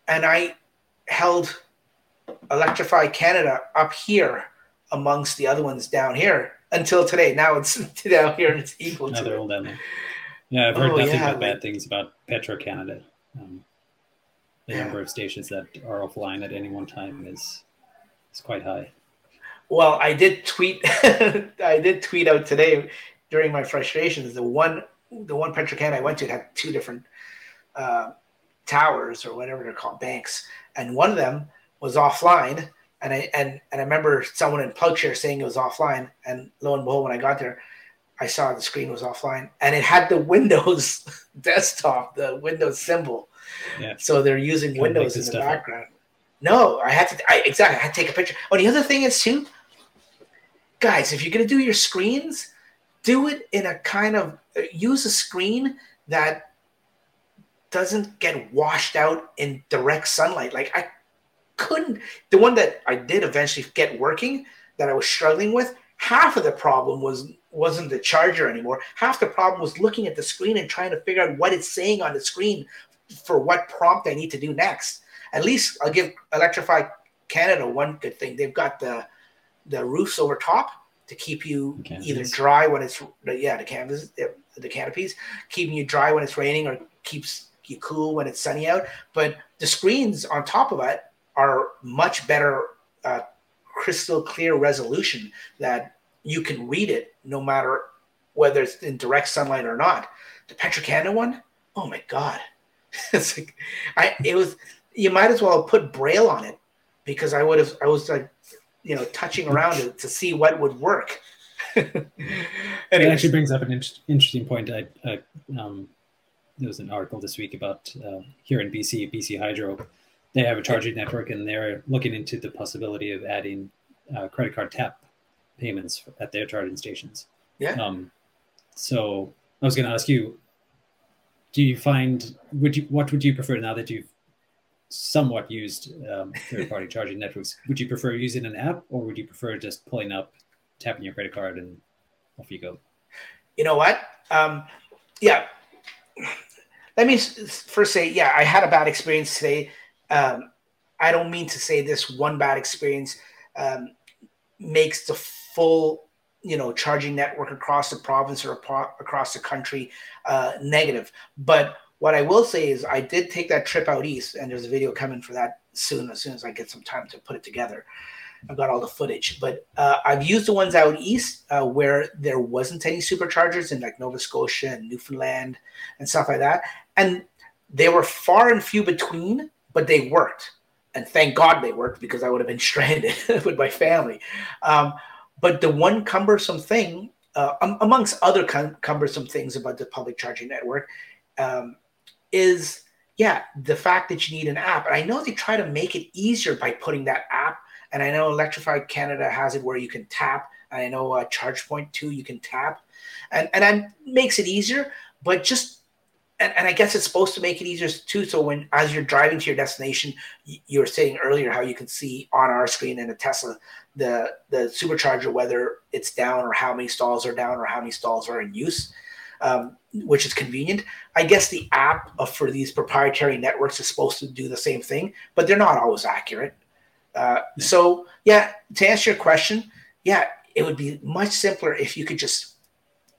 Speaker 1: and I held Electrify Canada up here amongst the other ones down here until today. Now it's (laughs) down here and it's equal now to. They're all down there.
Speaker 2: Yeah, I've heard oh, nothing yeah, but like, bad things about Petro Canada. Um, the number of stations that are offline at any one time is is quite high.
Speaker 1: Well, I did tweet (laughs) I did tweet out today during my frustrations the one the one Petrocan I went to had two different uh, towers or whatever they're called banks, and one of them was offline. And I and and I remember someone in PlugShare saying it was offline, and lo and behold, when I got there, I saw the screen was offline, and it had the Windows (laughs) desktop, the Windows symbol. Yeah. So they're using Can't Windows in the background. Up. No, I had to. I, exactly, I had to take a picture. Oh, the other thing is too, guys, if you're gonna do your screens, do it in a kind of uh, use a screen that doesn't get washed out in direct sunlight. Like I couldn't. The one that I did eventually get working that I was struggling with. Half of the problem was wasn't the charger anymore. Half the problem was looking at the screen and trying to figure out what it's saying on the screen for what prompt I need to do next. At least I'll give Electrify Canada one good thing. They've got the the roofs over top to keep you either dry when it's yeah the canvas the canopies keeping you dry when it's raining or keeps you cool when it's sunny out. But the screens on top of it are much better uh, crystal clear resolution that you can read it no matter whether it's in direct sunlight or not. The Petro Canada one, oh my god, (laughs) it's like I it was. You might as well put braille on it because I would have. I was like, you know, touching around it to see what would work. (laughs)
Speaker 2: it actually brings up an in- interesting point. I, I um, there was an article this week about uh, here in BC, BC Hydro. They have a charging network, and they're looking into the possibility of adding uh, credit card tap payments at their charging stations.
Speaker 1: Yeah.
Speaker 2: Um, so I was going to ask you, do you find would you what would you prefer now that you've somewhat used um, third-party (laughs) charging networks? Would you prefer using an app, or would you prefer just pulling up, tapping your credit card, and off you go?
Speaker 1: You know what? Um, yeah. Let me first say, yeah, I had a bad experience today. Um, I don't mean to say this one bad experience um, makes the full you know charging network across the province or across the country uh, negative. But what i will say is i did take that trip out east and there's a video coming for that soon as soon as i get some time to put it together. I've got all the footage. But uh, i've used the ones out east uh, where there wasn't any superchargers in like nova scotia and newfoundland and stuff like that. And they were far and few between but they worked. And thank god they worked because i would have been (laughs) stranded with my family. Um, but the one cumbersome thing, uh, amongst other cum- cumbersome things about the public charging network, um, is yeah, the fact that you need an app. And I know they try to make it easier by putting that app. And I know Electrify Canada has it where you can tap. And I know uh, ChargePoint too, you can tap, and and that makes it easier. But just and, and I guess it's supposed to make it easier too. So when as you're driving to your destination, you were saying earlier how you can see on our screen in a Tesla the the supercharger whether it's down or how many stalls are down or how many stalls are in use, um, which is convenient. I guess the app for these proprietary networks is supposed to do the same thing, but they're not always accurate. Uh. So yeah, to answer your question, yeah, it would be much simpler if you could just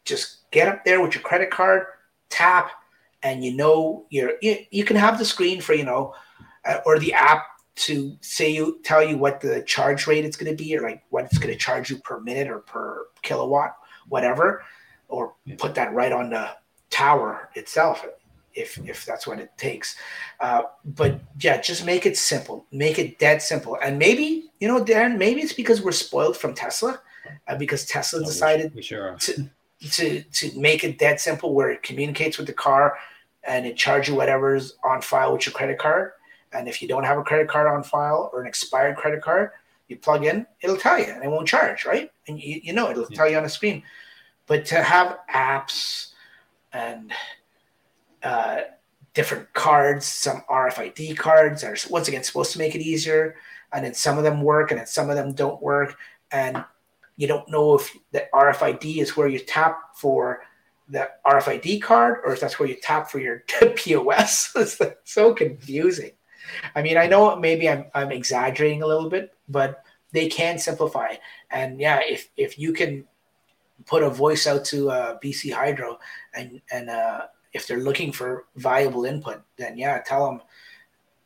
Speaker 1: just get up there with your credit card, tap, and you know you're you, you can have the screen for you know uh, or the app to say you tell you what the charge rate is going to be or like what it's going to charge you per minute or per kilowatt whatever or yeah. put that right on the tower itself if if that's what it takes. Uh, but yeah just make it simple make it dead simple. And maybe you know darryn maybe it's because we're spoiled from tesla uh, because tesla oh, decided
Speaker 2: we sure
Speaker 1: to, to to make it dead simple where it communicates with the car and it charges you whatever's on file with your credit card and if you don't have a credit card on file or an expired credit card, you plug in, it'll tell you and it won't charge, right? And you, you know, it'll yeah. tell you on the screen. But to have apps and uh, different cards, some RFID cards are once again supposed to make it easier. And then some of them work and then some of them don't work. And you don't know if the RFID is where you tap for the RFID card or if that's where you tap for your (laughs) POS. (laughs) it's so confusing. I mean, I know maybe I'm, I'm exaggerating a little bit, but they can simplify. And yeah, if, if you can put a voice out to uh, BC Hydro and, and uh, if they're looking for valuable input, then yeah, tell them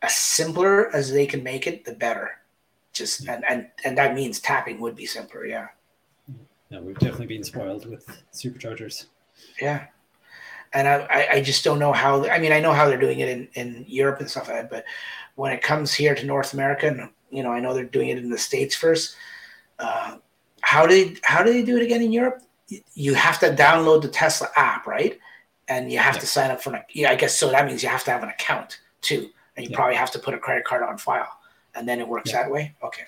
Speaker 1: as simpler as they can make it, the better. Just and, and and that means tapping would be simpler, yeah.
Speaker 2: Yeah, we've definitely been spoiled with superchargers.
Speaker 1: Yeah and I, I just don't know how. I mean, I know how they're doing it in, in Europe and stuff like that, but when it comes here to North America, and you know, I know they're doing it in the states first. Uh, how did how do they do it again in Europe? you have to download the Tesla app, right? And you have yeah. to sign up for an yeah, I guess so. That means you have to have an account too, and you yeah. probably have to put a credit card on file, and then it works yeah. that way. Okay.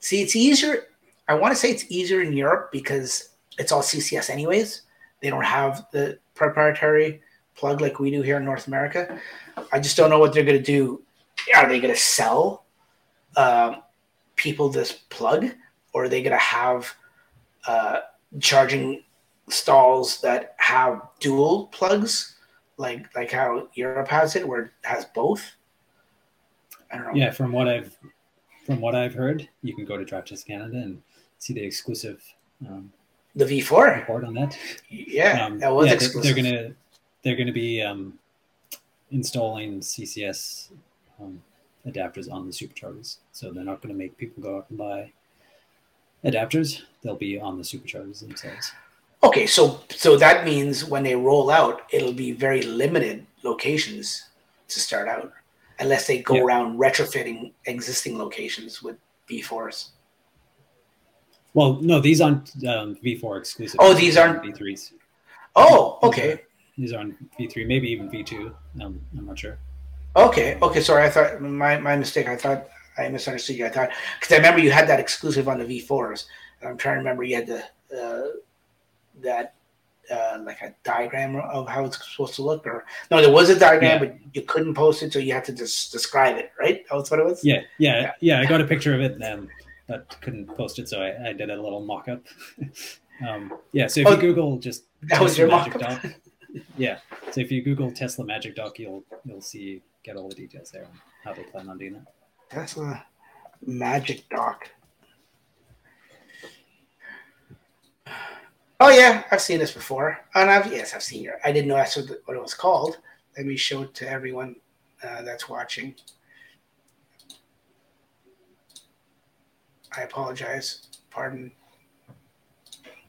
Speaker 1: See, it's easier. I want to say it's easier in Europe because it's all CCS anyways. They don't have the proprietary plug like we do here in North America. I just don't know what they're going to do. Are they going to sell um, people this plug, or are they going to have uh, charging stalls that have dual plugs, like like how Europe has it, where it has both?
Speaker 2: I don't know. Yeah, from what I've from what I've heard, you can go to Drive Tesla Canada and see the exclusive um,
Speaker 1: the V4
Speaker 2: report on that.
Speaker 1: Yeah, um, that was
Speaker 2: yeah, exclusive. They're gonna they're gonna be um, installing CCS um, adapters on the superchargers, so they're not gonna make people go out and buy adapters. They'll be on the superchargers themselves.
Speaker 1: Okay, so so that means when they roll out, it'll be very limited locations to start out, unless they go yeah. around retrofitting existing locations with V4s.
Speaker 2: Well, no, these aren't um, V4 exclusive.
Speaker 1: Oh, these aren't
Speaker 2: V3s.
Speaker 1: Oh, okay.
Speaker 2: These are on V3, maybe even V2. Um, I'm not sure.
Speaker 1: Okay, okay. Sorry, I thought my my mistake. I thought I misunderstood you. I thought because I remember you had that exclusive on the V4s. I'm trying to remember you had the uh, that uh, like a diagram of how it's supposed to look, or no, there was a diagram, yeah. but you couldn't post it, so you had to just describe it, right? That was what it was.
Speaker 2: Yeah, yeah, yeah. yeah I got a picture of it, um, but couldn't post it, so I, I did a little mock-up. (laughs) um, yeah, so if oh, you Google just
Speaker 1: that was your mock-up. Dock, (laughs)
Speaker 2: yeah, so if you Google Tesla Magic Dock, you'll you'll see get all the details there on how they plan on doing that.
Speaker 1: Tesla Magic Dock. Oh yeah, I've seen this before, and I've yes, I've seen it. I didn't know that's what, what it was called. Let me show it to everyone uh, that's watching. I apologize. Pardon.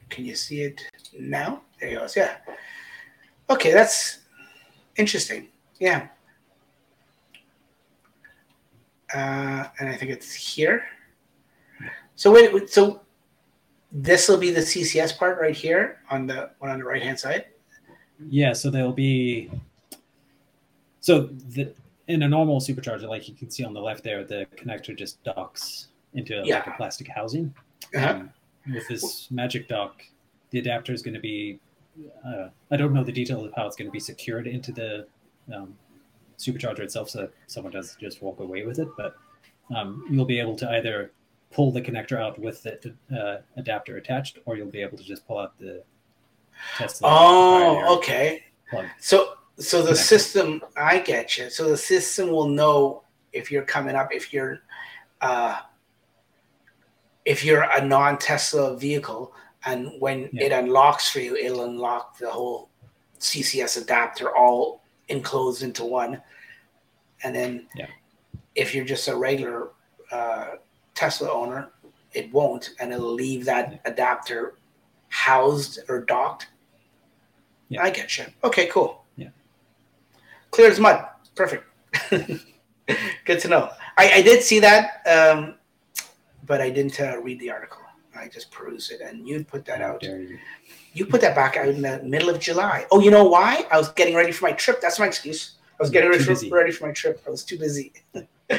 Speaker 1: Can you see it now? There it goes. Yeah. Okay, that's interesting. Yeah. Uh, and I think it's here. So wait, so this will be the CCS part right here on the one on the right hand side.
Speaker 2: Yeah, so there'll be so the in a normal supercharger, like you can see on the left there, the connector just docks into yeah. like a plastic housing. Uh-huh. Um, with this magic dock, the adapter is going to be uh, I don't know the details of how it's going to be secured into the um, supercharger itself, so someone doesn't just walk away with it. But um, you'll be able to either pull the connector out with the uh, adapter attached, or you'll be able to just pull out the
Speaker 1: Tesla. Oh, okay. Plug. So, so the connector. system, I get you. So the system will know if you're coming up, if you're, uh, if you're a non-Tesla vehicle, and when yeah. it unlocks for you, it'll unlock the whole CCS adapter all enclosed into one. And then
Speaker 2: yeah.
Speaker 1: if you're just a regular uh, Tesla owner, it won't, and it'll leave that yeah. adapter housed or docked. Yeah. I get you. Okay, cool.
Speaker 2: Yeah.
Speaker 1: Clear as mud. Perfect. (laughs) Good to know. I, I did see that, um, but I didn't uh, read the article. I just perused it, and you put that out. You. you. put that back out in the middle of July. Oh, you know why? I was getting ready for my trip. That's my excuse. I was getting ready for, ready for, my trip. I was too busy. (laughs)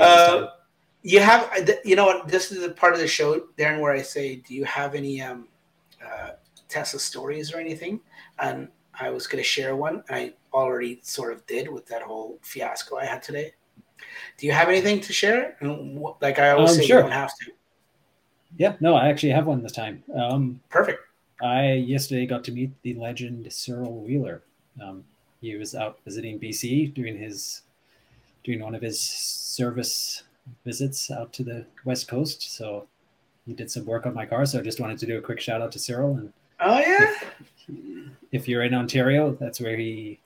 Speaker 1: uh, you have, you know what? This is the part of the show, Darryn, where I say, "Do you have any um, uh, Tesla stories or anything?" And I was going to share one. I already sort of did with that whole fiasco I had today. Do you have anything to share? Like I always um, say, sure. you don't have to.
Speaker 2: Yeah, no, I actually have one this time. Um,
Speaker 1: Perfect.
Speaker 2: I yesterday got to meet the legend Cyril Wheeler. Um, he was out visiting BC doing his doing one of his service visits out to the west coast. So he did some work on my car. So I just wanted to do a quick shout out to Cyril. And
Speaker 1: oh yeah,
Speaker 2: if, if you're in Ontario, that's where he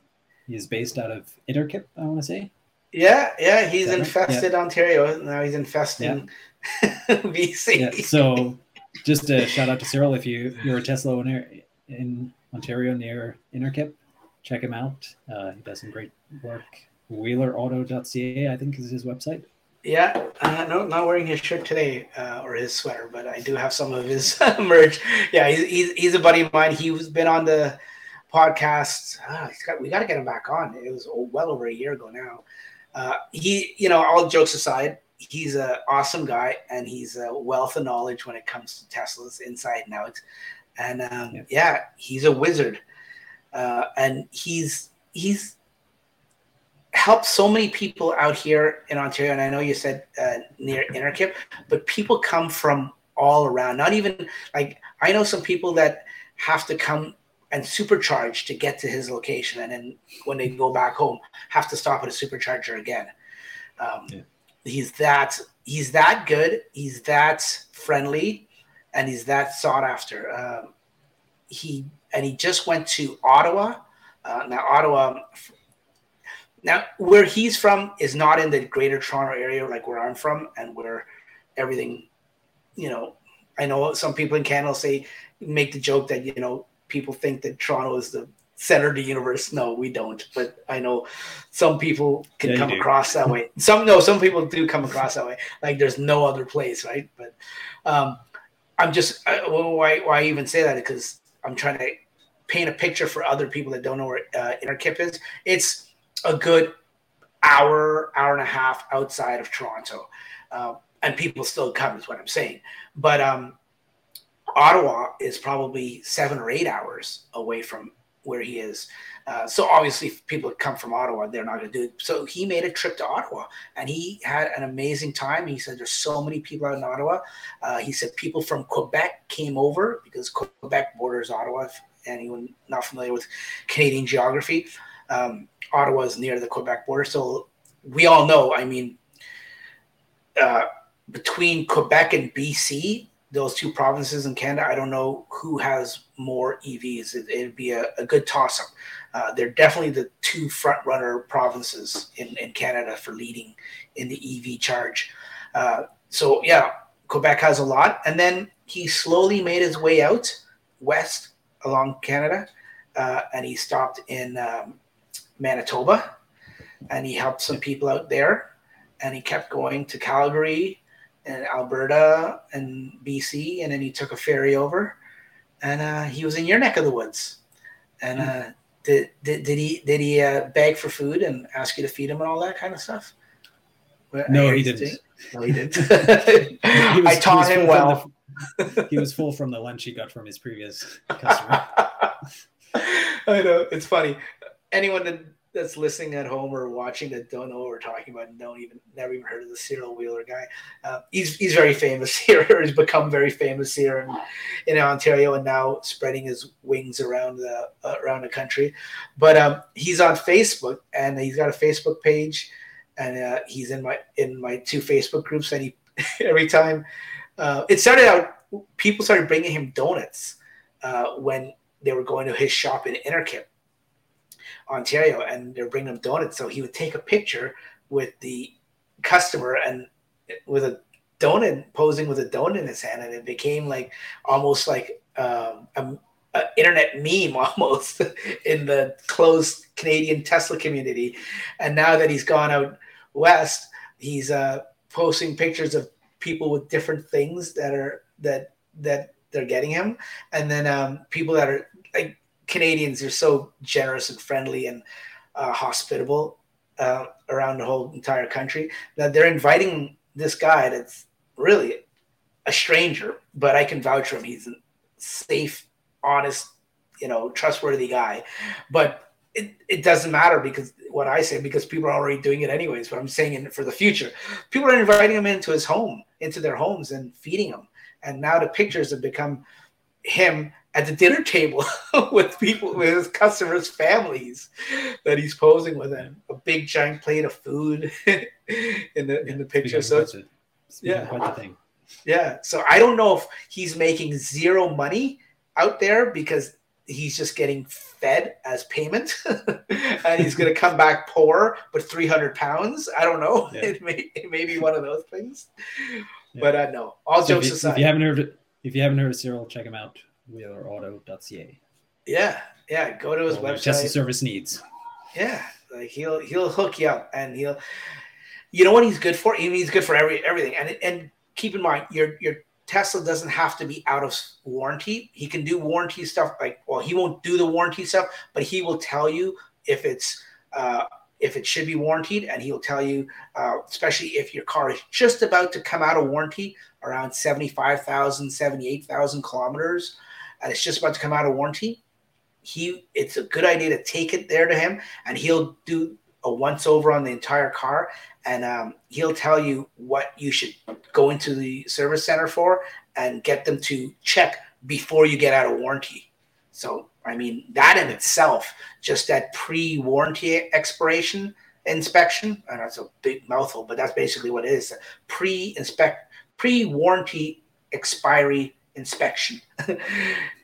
Speaker 2: he is based out of Innerkip. I want to say.
Speaker 1: Yeah, yeah, he's infested yeah. Ontario. Now he's infesting (laughs) BC.
Speaker 2: Yeah, so just a shout out to Cyril if you you're a Tesla owner in Ontario near Innerkip, check him out. Uh, he does some great work. WheelerAuto.ca, I think, is his website.
Speaker 1: Yeah, uh, no, not wearing his shirt today uh, or his sweater, but I do have some of his (laughs) merch. Yeah, he's, he's, he's a buddy of mine. He's been on the podcast. Uh, got, we got to get him back on. It was well over a year ago now. Uh, he, you know, all jokes aside, he's an awesome guy and he's a wealth of knowledge when it comes to Teslas inside and out. And um, yeah. yeah. he's a wizard. Uh, and he's he's helped so many people out here in Ontario. And I know you said uh, near (laughs) Innerkip, but people come from all around. Not even like I know some people that have to come and supercharge to get to his location, and then when they go back home, have to stop at a supercharger again. Um, yeah. He's that he's that good. He's that friendly, and he's that sought after. Um, he and he just went to Ottawa. Uh, now Ottawa, now where he's from is not in the Greater Toronto area, like where I'm from, and where everything, you know, I know some people in Canada say make the joke that you know people think that Toronto is the center of the universe. No, we don't. But I know some people can yeah, come across that way. (laughs) Some no, some people do come across that way. Like there's no other place, right? But um, I'm just I, why why even say that because I'm trying to paint a picture for other people that don't know where uh, Innerkip is. It's a good hour, hour and a half outside of Toronto, uh, and people still come. Is what I'm saying. But um, Ottawa is probably seven or eight hours away from where he is. Uh, so obviously, people come from Ottawa, they're not going to do it. So he made a trip to Ottawa, and he had an amazing time. He said there's so many people out in Ottawa. Uh, he said people from Quebec came over because Quebec borders Ottawa. If anyone not familiar with Canadian geography, um, Ottawa is near the Quebec border. So we all know. I mean, uh, between Quebec and BC, those two provinces in Canada, I don't know who has more EVs. It, would be a, a good toss up. Uh, they're definitely the two front runner provinces in, in Canada for leading in the EV charge. Uh, so, yeah, Quebec has a lot. And then he slowly made his way out west along Canada uh, and he stopped in um, Manitoba and he helped some people out there and he kept going to Calgary and Alberta and BC, and then he took a ferry over, and uh, he was in your neck of the woods. And hmm. uh, did, did did he did he uh, beg for food and ask you to feed him and all that kind of stuff?
Speaker 2: no, he didn't.
Speaker 1: No, he didn't. he was, I taught him well.
Speaker 2: The, he was full from the lunch he got from his previous customer. (laughs)
Speaker 1: I know it's funny. Anyone that that's listening at home or watching that don't know what we're talking about and don't even never even heard of the Cyril Wheeler guy. Uh, he's he's very famous (laughs) here. he's become very famous here in, in Ontario and now spreading his wings around the uh, around the country. But um, he's on Facebook and he's got a Facebook page and uh, he's in my in my two Facebook groups and he (laughs) every time uh, it started out people started bringing him donuts uh, when they were going to his shop in Innerkip Ontario, and they're bringing him donuts. So he would take a picture with the customer and with a donut posing with a donut in his hand, and it became like almost like um, a, a internet meme (laughs) almost in the closed Canadian Tesla community. And now that he's gone out west, he's uh, posting pictures of people with different things that are that that they're getting him, and then um, people that are like Canadians are so generous and friendly and uh, hospitable uh, around the whole entire country that they're inviting this guy that's really a stranger, but I can vouch for him. He's a safe, honest, you know, trustworthy guy. But it, it doesn't matter because what I say, because people are already doing it anyways, but I'm saying for the future. People are inviting him into his home, into their homes and feeding him. And now the pictures have become him at the dinner table (laughs) with people with his customers' families that he's posing with and a big giant plate of food (laughs) in the in the picture. So yeah, yeah. So I don't know if he's making zero money out there because he's just getting fed as payment (laughs) and he's going to come back poor but 300 pounds. I don't know. Yeah. it, may, it may be one of those things. Yeah. but uh, no all so jokes
Speaker 2: if
Speaker 1: you, aside.
Speaker 2: if you haven't heard if you haven't heard of cyril check him out wheelerauto.ca.
Speaker 1: Yeah, yeah. Go to his website.
Speaker 2: Just the service needs.
Speaker 1: Yeah, like he'll he'll hook you up, and he'll you know what he's good for? He's good for every everything. And and keep in mind, your your Tesla doesn't have to be out of warranty. He can do warranty stuff like well, he won't do the warranty stuff, but he will tell you if it's uh, if it should be warranted, and he'll tell you, uh, especially if your car is just about to come out of warranty, around 75,000, 78,000 kilometers, and it's just about to come out of warranty. He, it's a good idea to take it there to him, and he'll do a once over on the entire car, and um, he'll tell you what you should go into the service center for and get them to check before you get out of warranty. So, I mean, that in itself, just that pre warranty expiration inspection, and that's a big mouthful, but that's basically what it is pre inspect, pre warranty expiry inspection. (laughs)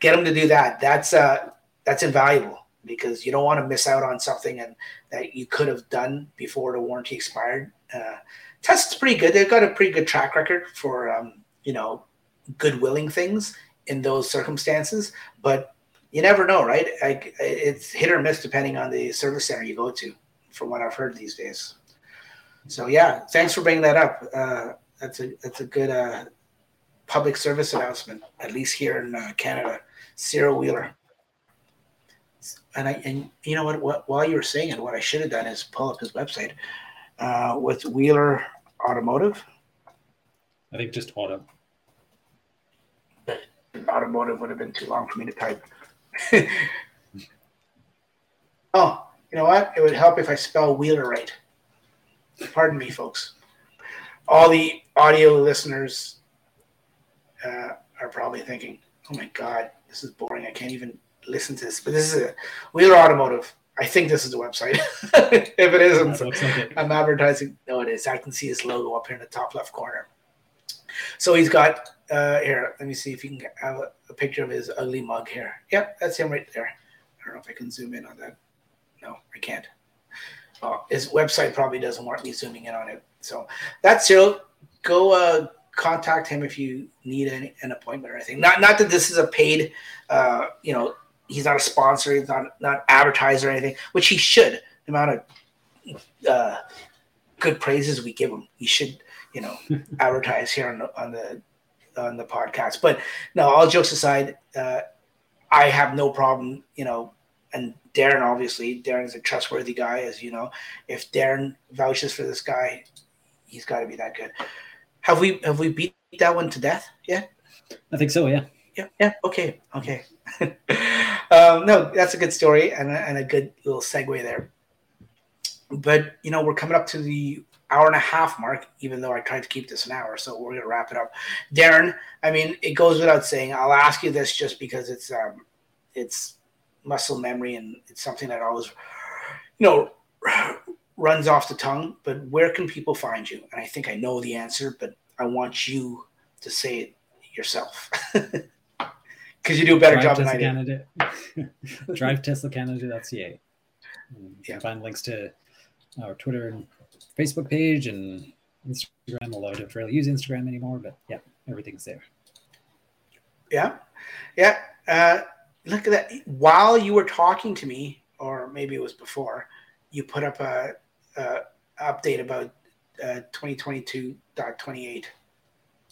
Speaker 1: get them to do that. That's, uh, that's invaluable because you don't want to miss out on something and that you could have done before the warranty expired. Uh, Tesla's pretty good. They've got a pretty good track record for um, you know good willing things in those circumstances, but you never know, right? Like it's hit or miss depending on the service center you go to, from what I've heard these days. So yeah, thanks for bringing that up. Uh, that's a that's a good uh, public service announcement, at least here in uh, Canada. Cyril Wheeler and I and you know what, what while you were saying it, what I should have done is pull up his website uh, with Wheeler Automotive.
Speaker 2: I think just auto.
Speaker 1: Automotive would have been too long for me to type. (laughs) oh, you know what? It would help if I spell Wheeler right. Pardon me, folks. All the audio listeners uh, are probably thinking, "Oh my God, this is boring. I can't even listen to this, but this is a Wheeler Automotive. I think this is the website. (laughs) if it isn't, like it. I'm advertising. No, it is. I can see his logo up here in the top left corner. So he's got uh, here. Let me see if you can have a, a, picture of his ugly mug here. Yep, that's him right there. I don't know if I can zoom in on that. No, I can't. Oh, his website probably doesn't want me zooming in on it. So that's Cyril. Go uh, contact him if you need an, an appointment or anything. Not not that this is a paid, uh, you know, he's not a sponsor, he's not not advertiser or anything, which he should. The amount of uh, good praises we give him, he should, you know, (laughs) advertise here on the on the on the podcast. But no, all jokes aside, uh, I have no problem, you know, and Darryn obviously, Darryn's a trustworthy guy, as you know. If Darryn vouches for this guy, he's got to be that good. Have we have we beat that one to death yet?
Speaker 2: I think so. Yeah.
Speaker 1: Yeah. Yeah. Okay. Okay. (laughs) um, no, that's a good story and a, and a good little segue there. But you know, we're coming up to the hour and a half mark, even though I tried to keep this an hour. So we're gonna wrap it up. Darryn, I mean, it goes without saying. I'll ask you this just because it's um, it's muscle memory and it's something that always, you know, runs off the tongue. But where can people find you? And I think I know the answer, but I want you to say it yourself. (laughs) because you do a better Drive job Tesla than I
Speaker 2: do. (laughs) Drive Tesla Canada.ca. You yeah. can find links to our Twitter and Facebook page and Instagram, although I don't really use Instagram anymore, but yeah, everything's there.
Speaker 1: Yeah. Yeah. Uh, look at that. While you were talking to me, or maybe it was before, you put up a, a update about uh, 2022.28.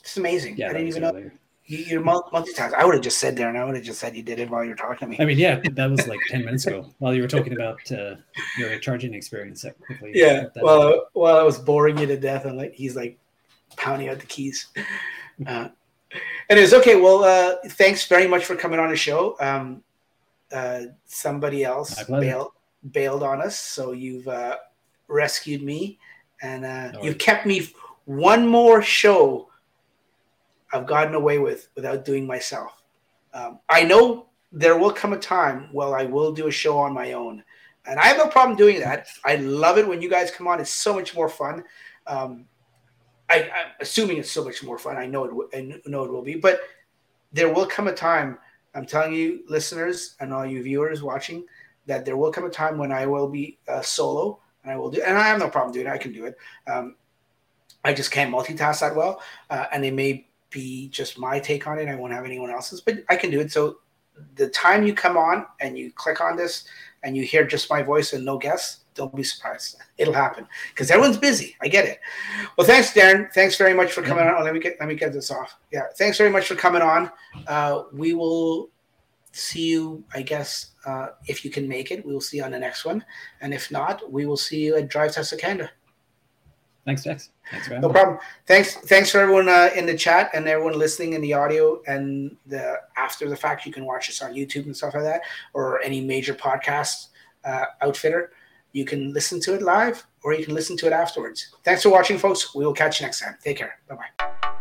Speaker 1: It's amazing. Yeah, I didn't even know. You, are multitasking. I would have just said there, and I would have just said you did it while you were talking to me.
Speaker 2: I mean, yeah, that was like ten minutes ago (laughs) while you were talking about uh, your charging experience. Quickly,
Speaker 1: yeah. Well, while I was boring you to death, and like he's like pounding out the keys. (laughs) Uh, and it's okay. Well, uh, thanks very much for coming on the show. Um, uh, somebody else bailed bailed on us, so you've uh, rescued me, and uh, no you've kept me one more show I've gotten away with without doing myself. Um, I know there will come a time where I will do a show on my own, and I have no problem doing that. I love it when you guys come on; it's so much more fun. Um, I, am assuming it's so much more fun. I know it. I know it will be, but there will come a time. I'm telling you, listeners and all you viewers watching, that there will come a time when I will be uh, solo, and I will do. And I have no problem doing it. I can do it. Um, I just can't multitask that well, uh, and it may be just my take on it. I won't have anyone else's, but I can do it. So the time you come on and you click on this and you hear just my voice and no guests, don't be surprised. (laughs) It'll happen because everyone's busy. I get it. Well, thanks, Darryn. Thanks very much for coming on. Let me get let me get this off. Yeah, thanks very much for coming on. Uh, we will see you, I guess, uh, if you can make it. We will see you on the next one, and if not, we will see you at Drive Tesla Canada.
Speaker 2: Thanks, Dex. Thanks
Speaker 1: no problem. Thanks, thanks for everyone uh, in the chat and everyone listening in the audio and the after the fact. You can watch us on YouTube and stuff like that, or any major podcast uh, outfitter. You can listen to it live, or you can listen to it afterwards. Thanks for watching, folks. We will catch you next time. Take care. Bye bye.